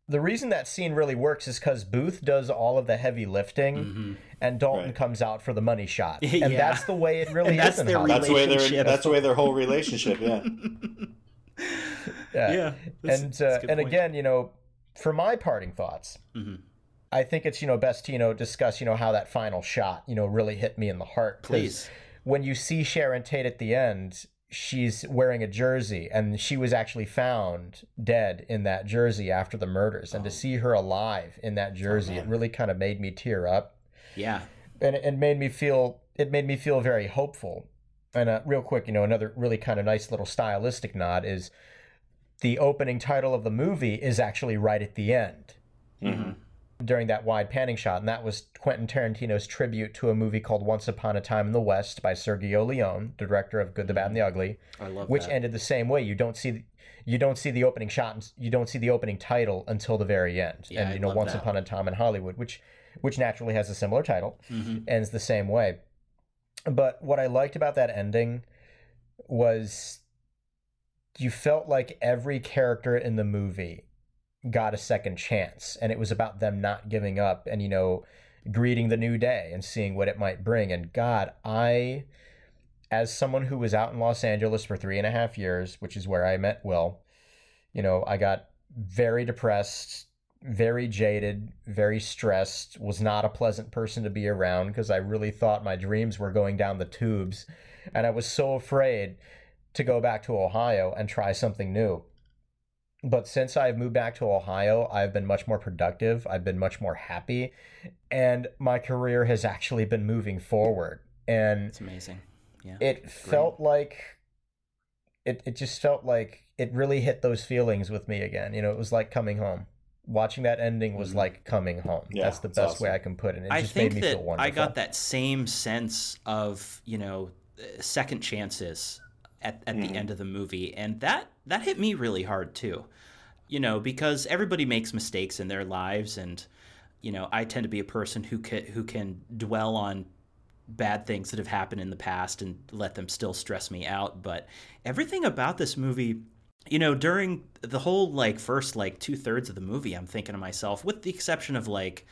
the reason that scene really works is because Booth does all of the heavy lifting, Mm-hmm. and Dalton Right. comes out for the money shot, *laughs* and Yeah. that's the way it really And that's is. in their That's the way their Relationship. that's the way their whole relationship. Yeah. Yeah. that's- and uh, and point. again, you know, for my parting thoughts, Mhm. I think it's you know best to you know discuss you know how that final shot you know really hit me in the heart. Please. when you see Sharon Tate at the end, she's wearing a jersey, and she was actually found dead in that jersey after the murders. And to see her alive in that jersey, it really kind of made me tear up, Yeah. and it, it made me feel it made me feel very hopeful. And uh, real quick, you know, another really kind of nice little stylistic nod is the opening title of the movie is actually right at the end Mhm. during that wide panning shot, and that was Quentin Tarantino's tribute to a movie called Once Upon a Time in the West by Sergio Leone, the director of Good, the Bad, and the Ugly, I love which that. ended the same way. You don't see the, you don't see the opening shot, you don't see the opening title until the very end. Yeah, and you know, Once that. Upon a Time in Hollywood, which which naturally has a similar title, Mhm. ends the same way. But what I liked about that ending was you felt like every character in the movie got a second chance and it was about them not giving up and you know greeting the new day and seeing what it might bring. And god i as someone who was out in los angeles for three and a half years which is where i met will you know i got very depressed very jaded very stressed was not a pleasant person to be around because i really thought my dreams were going down the tubes and i was so afraid to go back to ohio and try something new but since I've moved back to Ohio, I've been much more productive. I've been much more happy. And my career has actually been moving forward. And It's amazing. Yeah. it felt like it, it just felt like it really hit those feelings with me again. You know, it was like coming home. Watching that ending was Mhm. like coming home. Yeah, That's the it's best way. I can put it. It I just think made me that feel wonderful. I got that same sense of you know uh, second chances at, at Mhm. the end of the movie, and that that hit me really hard too. You know, because everybody makes mistakes in their lives, and you know, I tend to be a person who can who can dwell on bad things that have happened in the past and let them still stress me out. But everything about this movie, you know, during the whole like first like two thirds of the movie, I'm thinking to myself, with the exception of like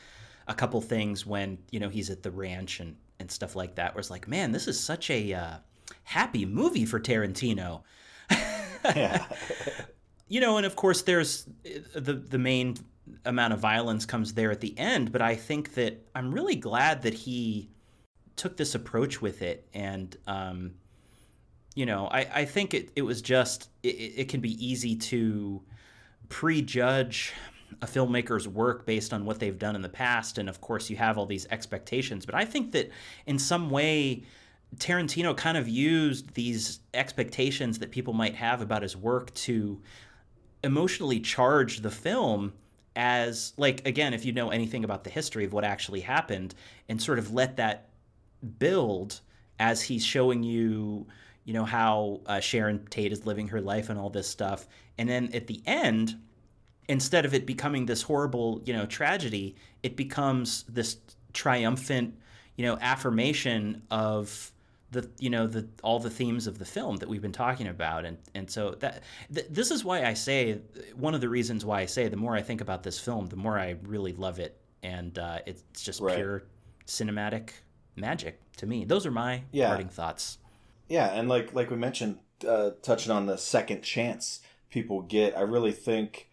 a couple things when you know he's at the ranch and and stuff like that, where it's like, man, this is such a uh, happy movie for Tarantino. *laughs* Yeah. you know, and of course, there's uh, the the main amount of violence comes there at the end, but I think that I'm really glad that he took this approach with it, and um, you know, I I think it it was just it, it can be easy to prejudge a filmmaker's work based on what they've done in the past and of course you have all these expectations but i think that in some way tarantino kind of used these expectations that people might have about his work to emotionally charge the film as like again if you know anything about the history of what actually happened and sort of let that build as he's showing you you know how uh, sharon tate is living her life and all this stuff. And then at the end instead of it becoming this horrible you know tragedy it becomes this triumphant you know affirmation of the you know the all the themes of the film that we've been talking about and and so that th- this is why I say one of the reasons why I say the more I think about this film the more I really love it and uh, it's just Right. pure cinematic magic to me those are my Yeah. parting thoughts Yeah, and like like we mentioned, uh, touching on the second chance people get, I really think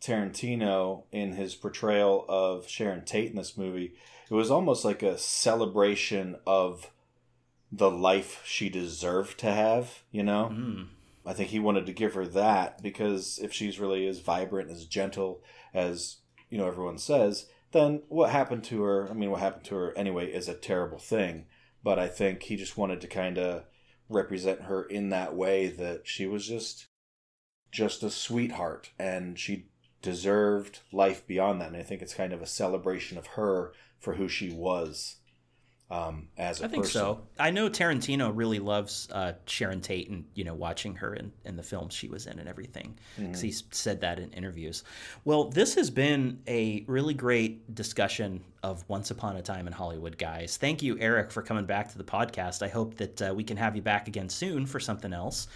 Tarantino in his portrayal of Sharon Tate in this movie, it was almost like a celebration of the life she deserved to have. You know, mm. I think he wanted to give her that because if she's really as vibrant, as gentle as you know everyone says, then what happened to her? I mean, what happened to her anyway is a terrible thing. But I think he just wanted to kind of represent her in that way that she was just just a sweetheart and she deserved life beyond that. And I think it's kind of a celebration of her for who she was um, as a I think person. so. I know Tarantino really loves uh, Sharon Tate and you know watching her in, in the films she was in and everything because he's said that in interviews. Well, this has been a really great discussion of Once Upon a Time in Hollywood, guys. Thank you, Eric, for coming back to the podcast. I hope that uh, we can have you back again soon for something else.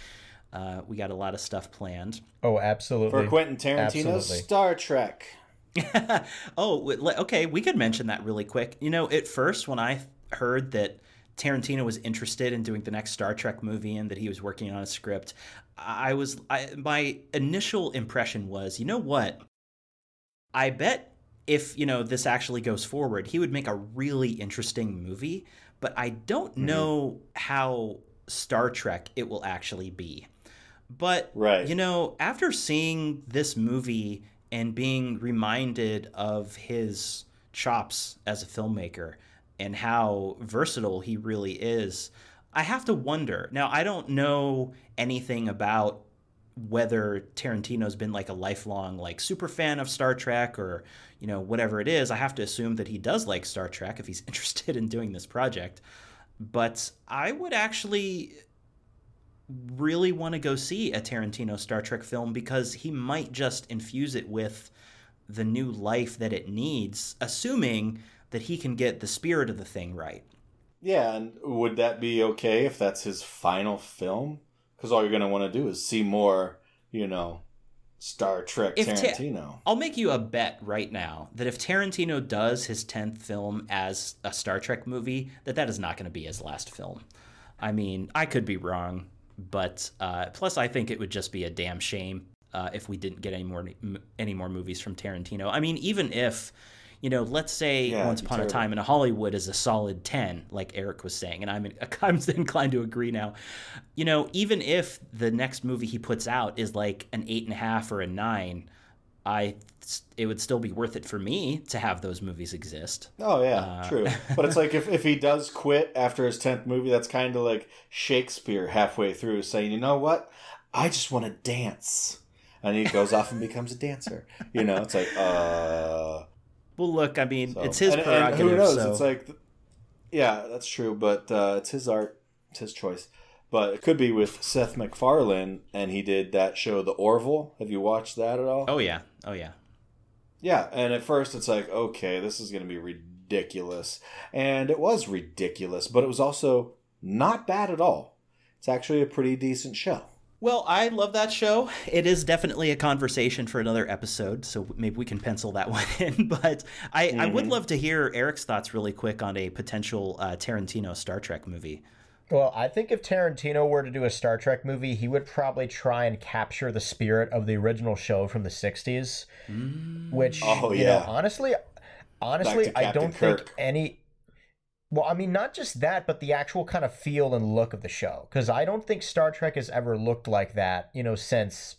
Uh, we got a lot of stuff planned. Oh, absolutely. For Quentin Tarantino's Absolutely. Star Trek. *laughs* oh, okay, we could mention that really quick. You know, at first when I heard that Tarantino was interested in doing the next Star Trek movie and that he was working on a script, I was I, my initial impression was, you know what? I bet if, you know, this actually goes forward, he would make a really interesting movie, but I don't mm-hmm. know how Star Trek it will actually be. But right. you know, after seeing this movie and being reminded of his chops as a filmmaker and how versatile he really is, I have to wonder. Now, I don't know anything about whether Tarantino's been like a lifelong like super fan of Star Trek or you know whatever it is. I have to assume that he does like Star Trek if he's *laughs* interested in doing this project. But I would actually really want to go see a Tarantino Star Trek film because he might just infuse it with the new life that it needs, assuming that he can get the spirit of the thing right. Yeah, and would that be okay if that's his final film? Because all you're going to want to do is see more, you know, Star Trek if Tarantino. Ta- I'll make you a bet right now that if Tarantino does his 10th film as a Star Trek movie, that that is not going to be his last film. I mean, I could be wrong. But uh, plus, I think it would just be a damn shame uh, if we didn't get any more any more movies from Tarantino. I mean, even if you know, let's say yeah, Once Upon a Time in Hollywood is a solid ten, like Eric was saying, and I'm *laughs* I'm *laughs* inclined to agree now. You know, even if the next movie he puts out is like an eight and a half or a nine, I it would still be worth it for me to have those movies exist. Oh yeah, uh, true. *laughs* But it's like if, if he does quit after his tenth movie, that's kind of like Shakespeare halfway through saying, you know what, I just want to dance, and he goes off and becomes a dancer. You know, it's like, uh. Well, look, I mean, so, it's his and, prerogative. And who knows? So. It's like, yeah, that's true, but uh, it's his art, it's his choice. But it could be with Seth MacFarlane, and he did that show, The Orville. Have you watched that at all? Oh yeah, oh yeah, yeah. And at first, it's like, okay, this is going to be ridiculous, and it was ridiculous, but it was also not bad at all. It's actually a pretty decent show. Well, I love that show. It is definitely a conversation for another episode, so maybe we can pencil that *laughs* one in. But I, mm-hmm. I would mm-hmm. love to hear Eric's thoughts really quick on a potential uh, Tarantino Star Trek movie. Well, I think if Tarantino were to do a Star Trek movie, he would probably try and capture the spirit of the original show from the 60s, mm. which oh, yeah. Know, honestly honestly I don't Kirk. think any well, I mean, not just that, but the actual kind of feel and look of the show. Because I don't think Star Trek has ever looked like that, you know, since,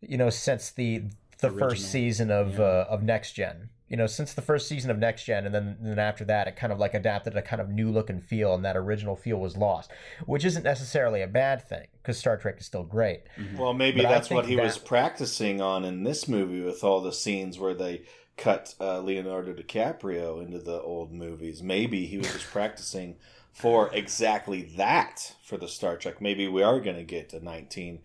you know, since the the Original. first season of yeah. uh, of Next Gen you know, since the first season of Next Gen, and then then after that, it kind of like adapted a kind of new look and feel, and that original feel was lost, which isn't necessarily a bad thing because Star Trek is still great. Mm-hmm. Well, maybe but that's what he that... was practicing on in this movie with all the scenes where they cut uh, Leonardo DiCaprio into the old movies. Maybe he was just practicing for exactly that for the Star Trek. Maybe we are going to get a 1960s,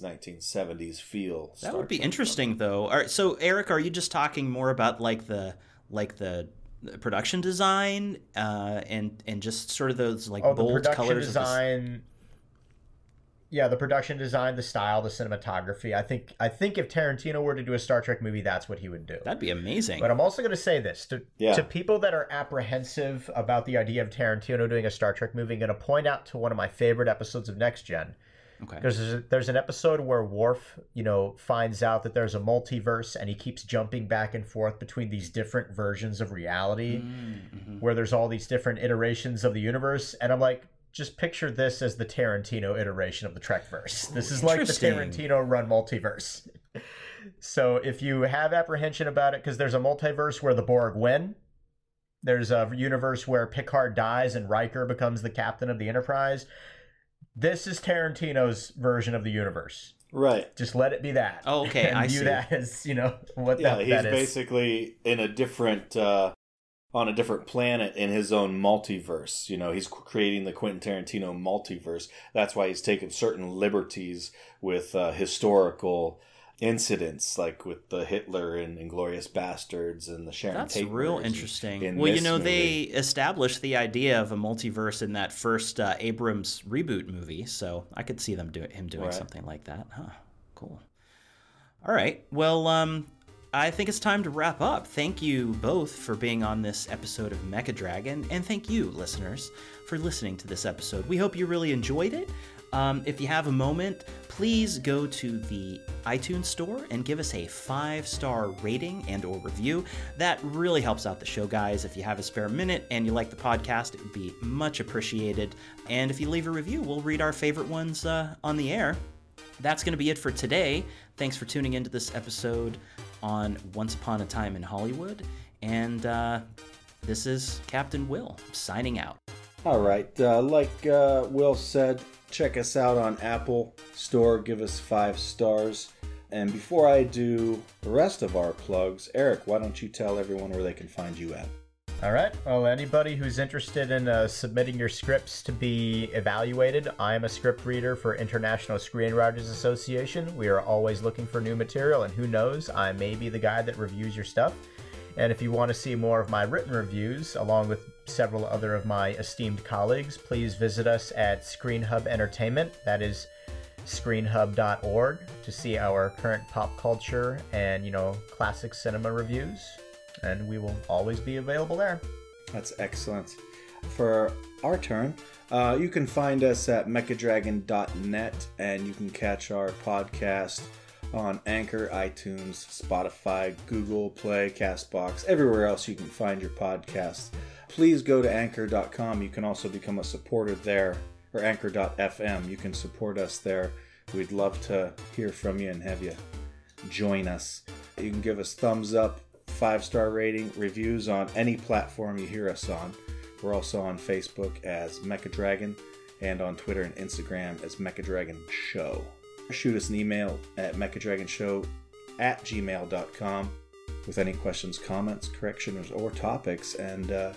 1970s feel. That would be Trek interesting, though. All right, so Eric, are you just talking more about like the like the production design uh, and and just sort of those like oh, bold colors design yeah, the production design, the style, the cinematography. I think I think if Tarantino were to do a Star Trek movie, that's what he would do. That'd be amazing. But I'm also going to say this to yeah. to people that are apprehensive about the idea of Tarantino doing a Star Trek movie. I'm going to point out to one of my favorite episodes of Next Gen. Okay. Because there's, there's an episode where Worf, you know, finds out that there's a multiverse, and he keeps jumping back and forth between these different versions of reality, mm-hmm. where there's all these different iterations of the universe. And I'm like, just picture this as the Tarantino iteration of the Trekverse. This is like the Tarantino run multiverse. so if you have apprehension about it, because there's a multiverse where the Borg win, there's a universe where Picard dies and Riker becomes the captain of the Enterprise. This is Tarantino's version of the universe. Right. Just let it be that. Oh, okay. *laughs* and I view see. that as you know what yeah, that, he's that is. basically in a different uh, on a different planet in his own multiverse. You know, he's creating the Quentin Tarantino multiverse. That's why he's taken certain liberties with uh, historical incidents, like with the Hitler and Inglourious Basterds and the Sharon Tate. That's Tate real interesting. In well, you know, movie. they established the idea of a multiverse in that first uh, Abrams reboot movie, so I could see them do him doing right. something like that. Huh? Cool. All right. Well, um, I think it's time to wrap up. Thank you both for being on this episode of Mecha Dragon, and thank you, listeners, for listening to this episode. We hope you really enjoyed it. Um, if you have a moment, please go to the iTunes store and give us a five-star rating and or review. That really helps out the show, guys. If you have a spare minute and you like the podcast, it would be much appreciated. And if you leave a review, we'll read our favorite ones uh, on the air. That's going to be it for today. Thanks for tuning into this episode on Once Upon a Time in Hollywood. And uh, this is Captain Will signing out. All right. Uh, like uh, Will said, check us out on Apple Store. Give us five stars. And before I do the rest of our plugs, Eric, why don't you tell everyone where they can find you at? All right. Well, anybody who's interested in uh, submitting your scripts to be evaluated, I am a script reader for International Screenwriters Association. We are always looking for new material, and who knows, I may be the guy that reviews your stuff. And if you want to see more of my written reviews, along with several other of my esteemed colleagues, please visit us at ScreenHub Entertainment. That is screenhub.org to see our current pop culture and, you know, classic cinema reviews and we will always be available there. That's excellent. For our turn, uh, you can find us at mechadragon.net and you can catch our podcast on Anchor, iTunes, Spotify, Google Play, Castbox, everywhere else you can find your podcast. Please go to anchor.com. You can also become a supporter there, or anchor.fm. You can support us there. We'd love to hear from you and have you join us. You can give us thumbs up five star rating, reviews on any platform you hear us on. We're also on Facebook as Mecha Dragon and on Twitter and Instagram as Mecha Dragon Show. Shoot us an email at mechadragonshow at gmail.com with any questions, comments, corrections, or topics, and uh,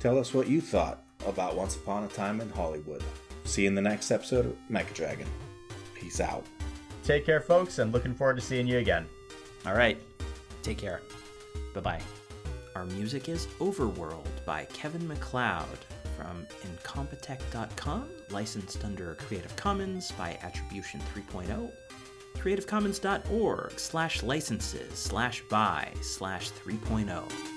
tell us what you thought about Once Upon a Time in Hollywood. See you in the next episode of Mecha Dragon. Peace out. Take care, folks, and looking forward to seeing you again. All right. Take care. Bye bye. Our music is Overworld by Kevin MacLeod from Incompetech.com, licensed under Creative Commons by Attribution 3.0. CreativeCommons.org slash licenses slash by slash 3.0.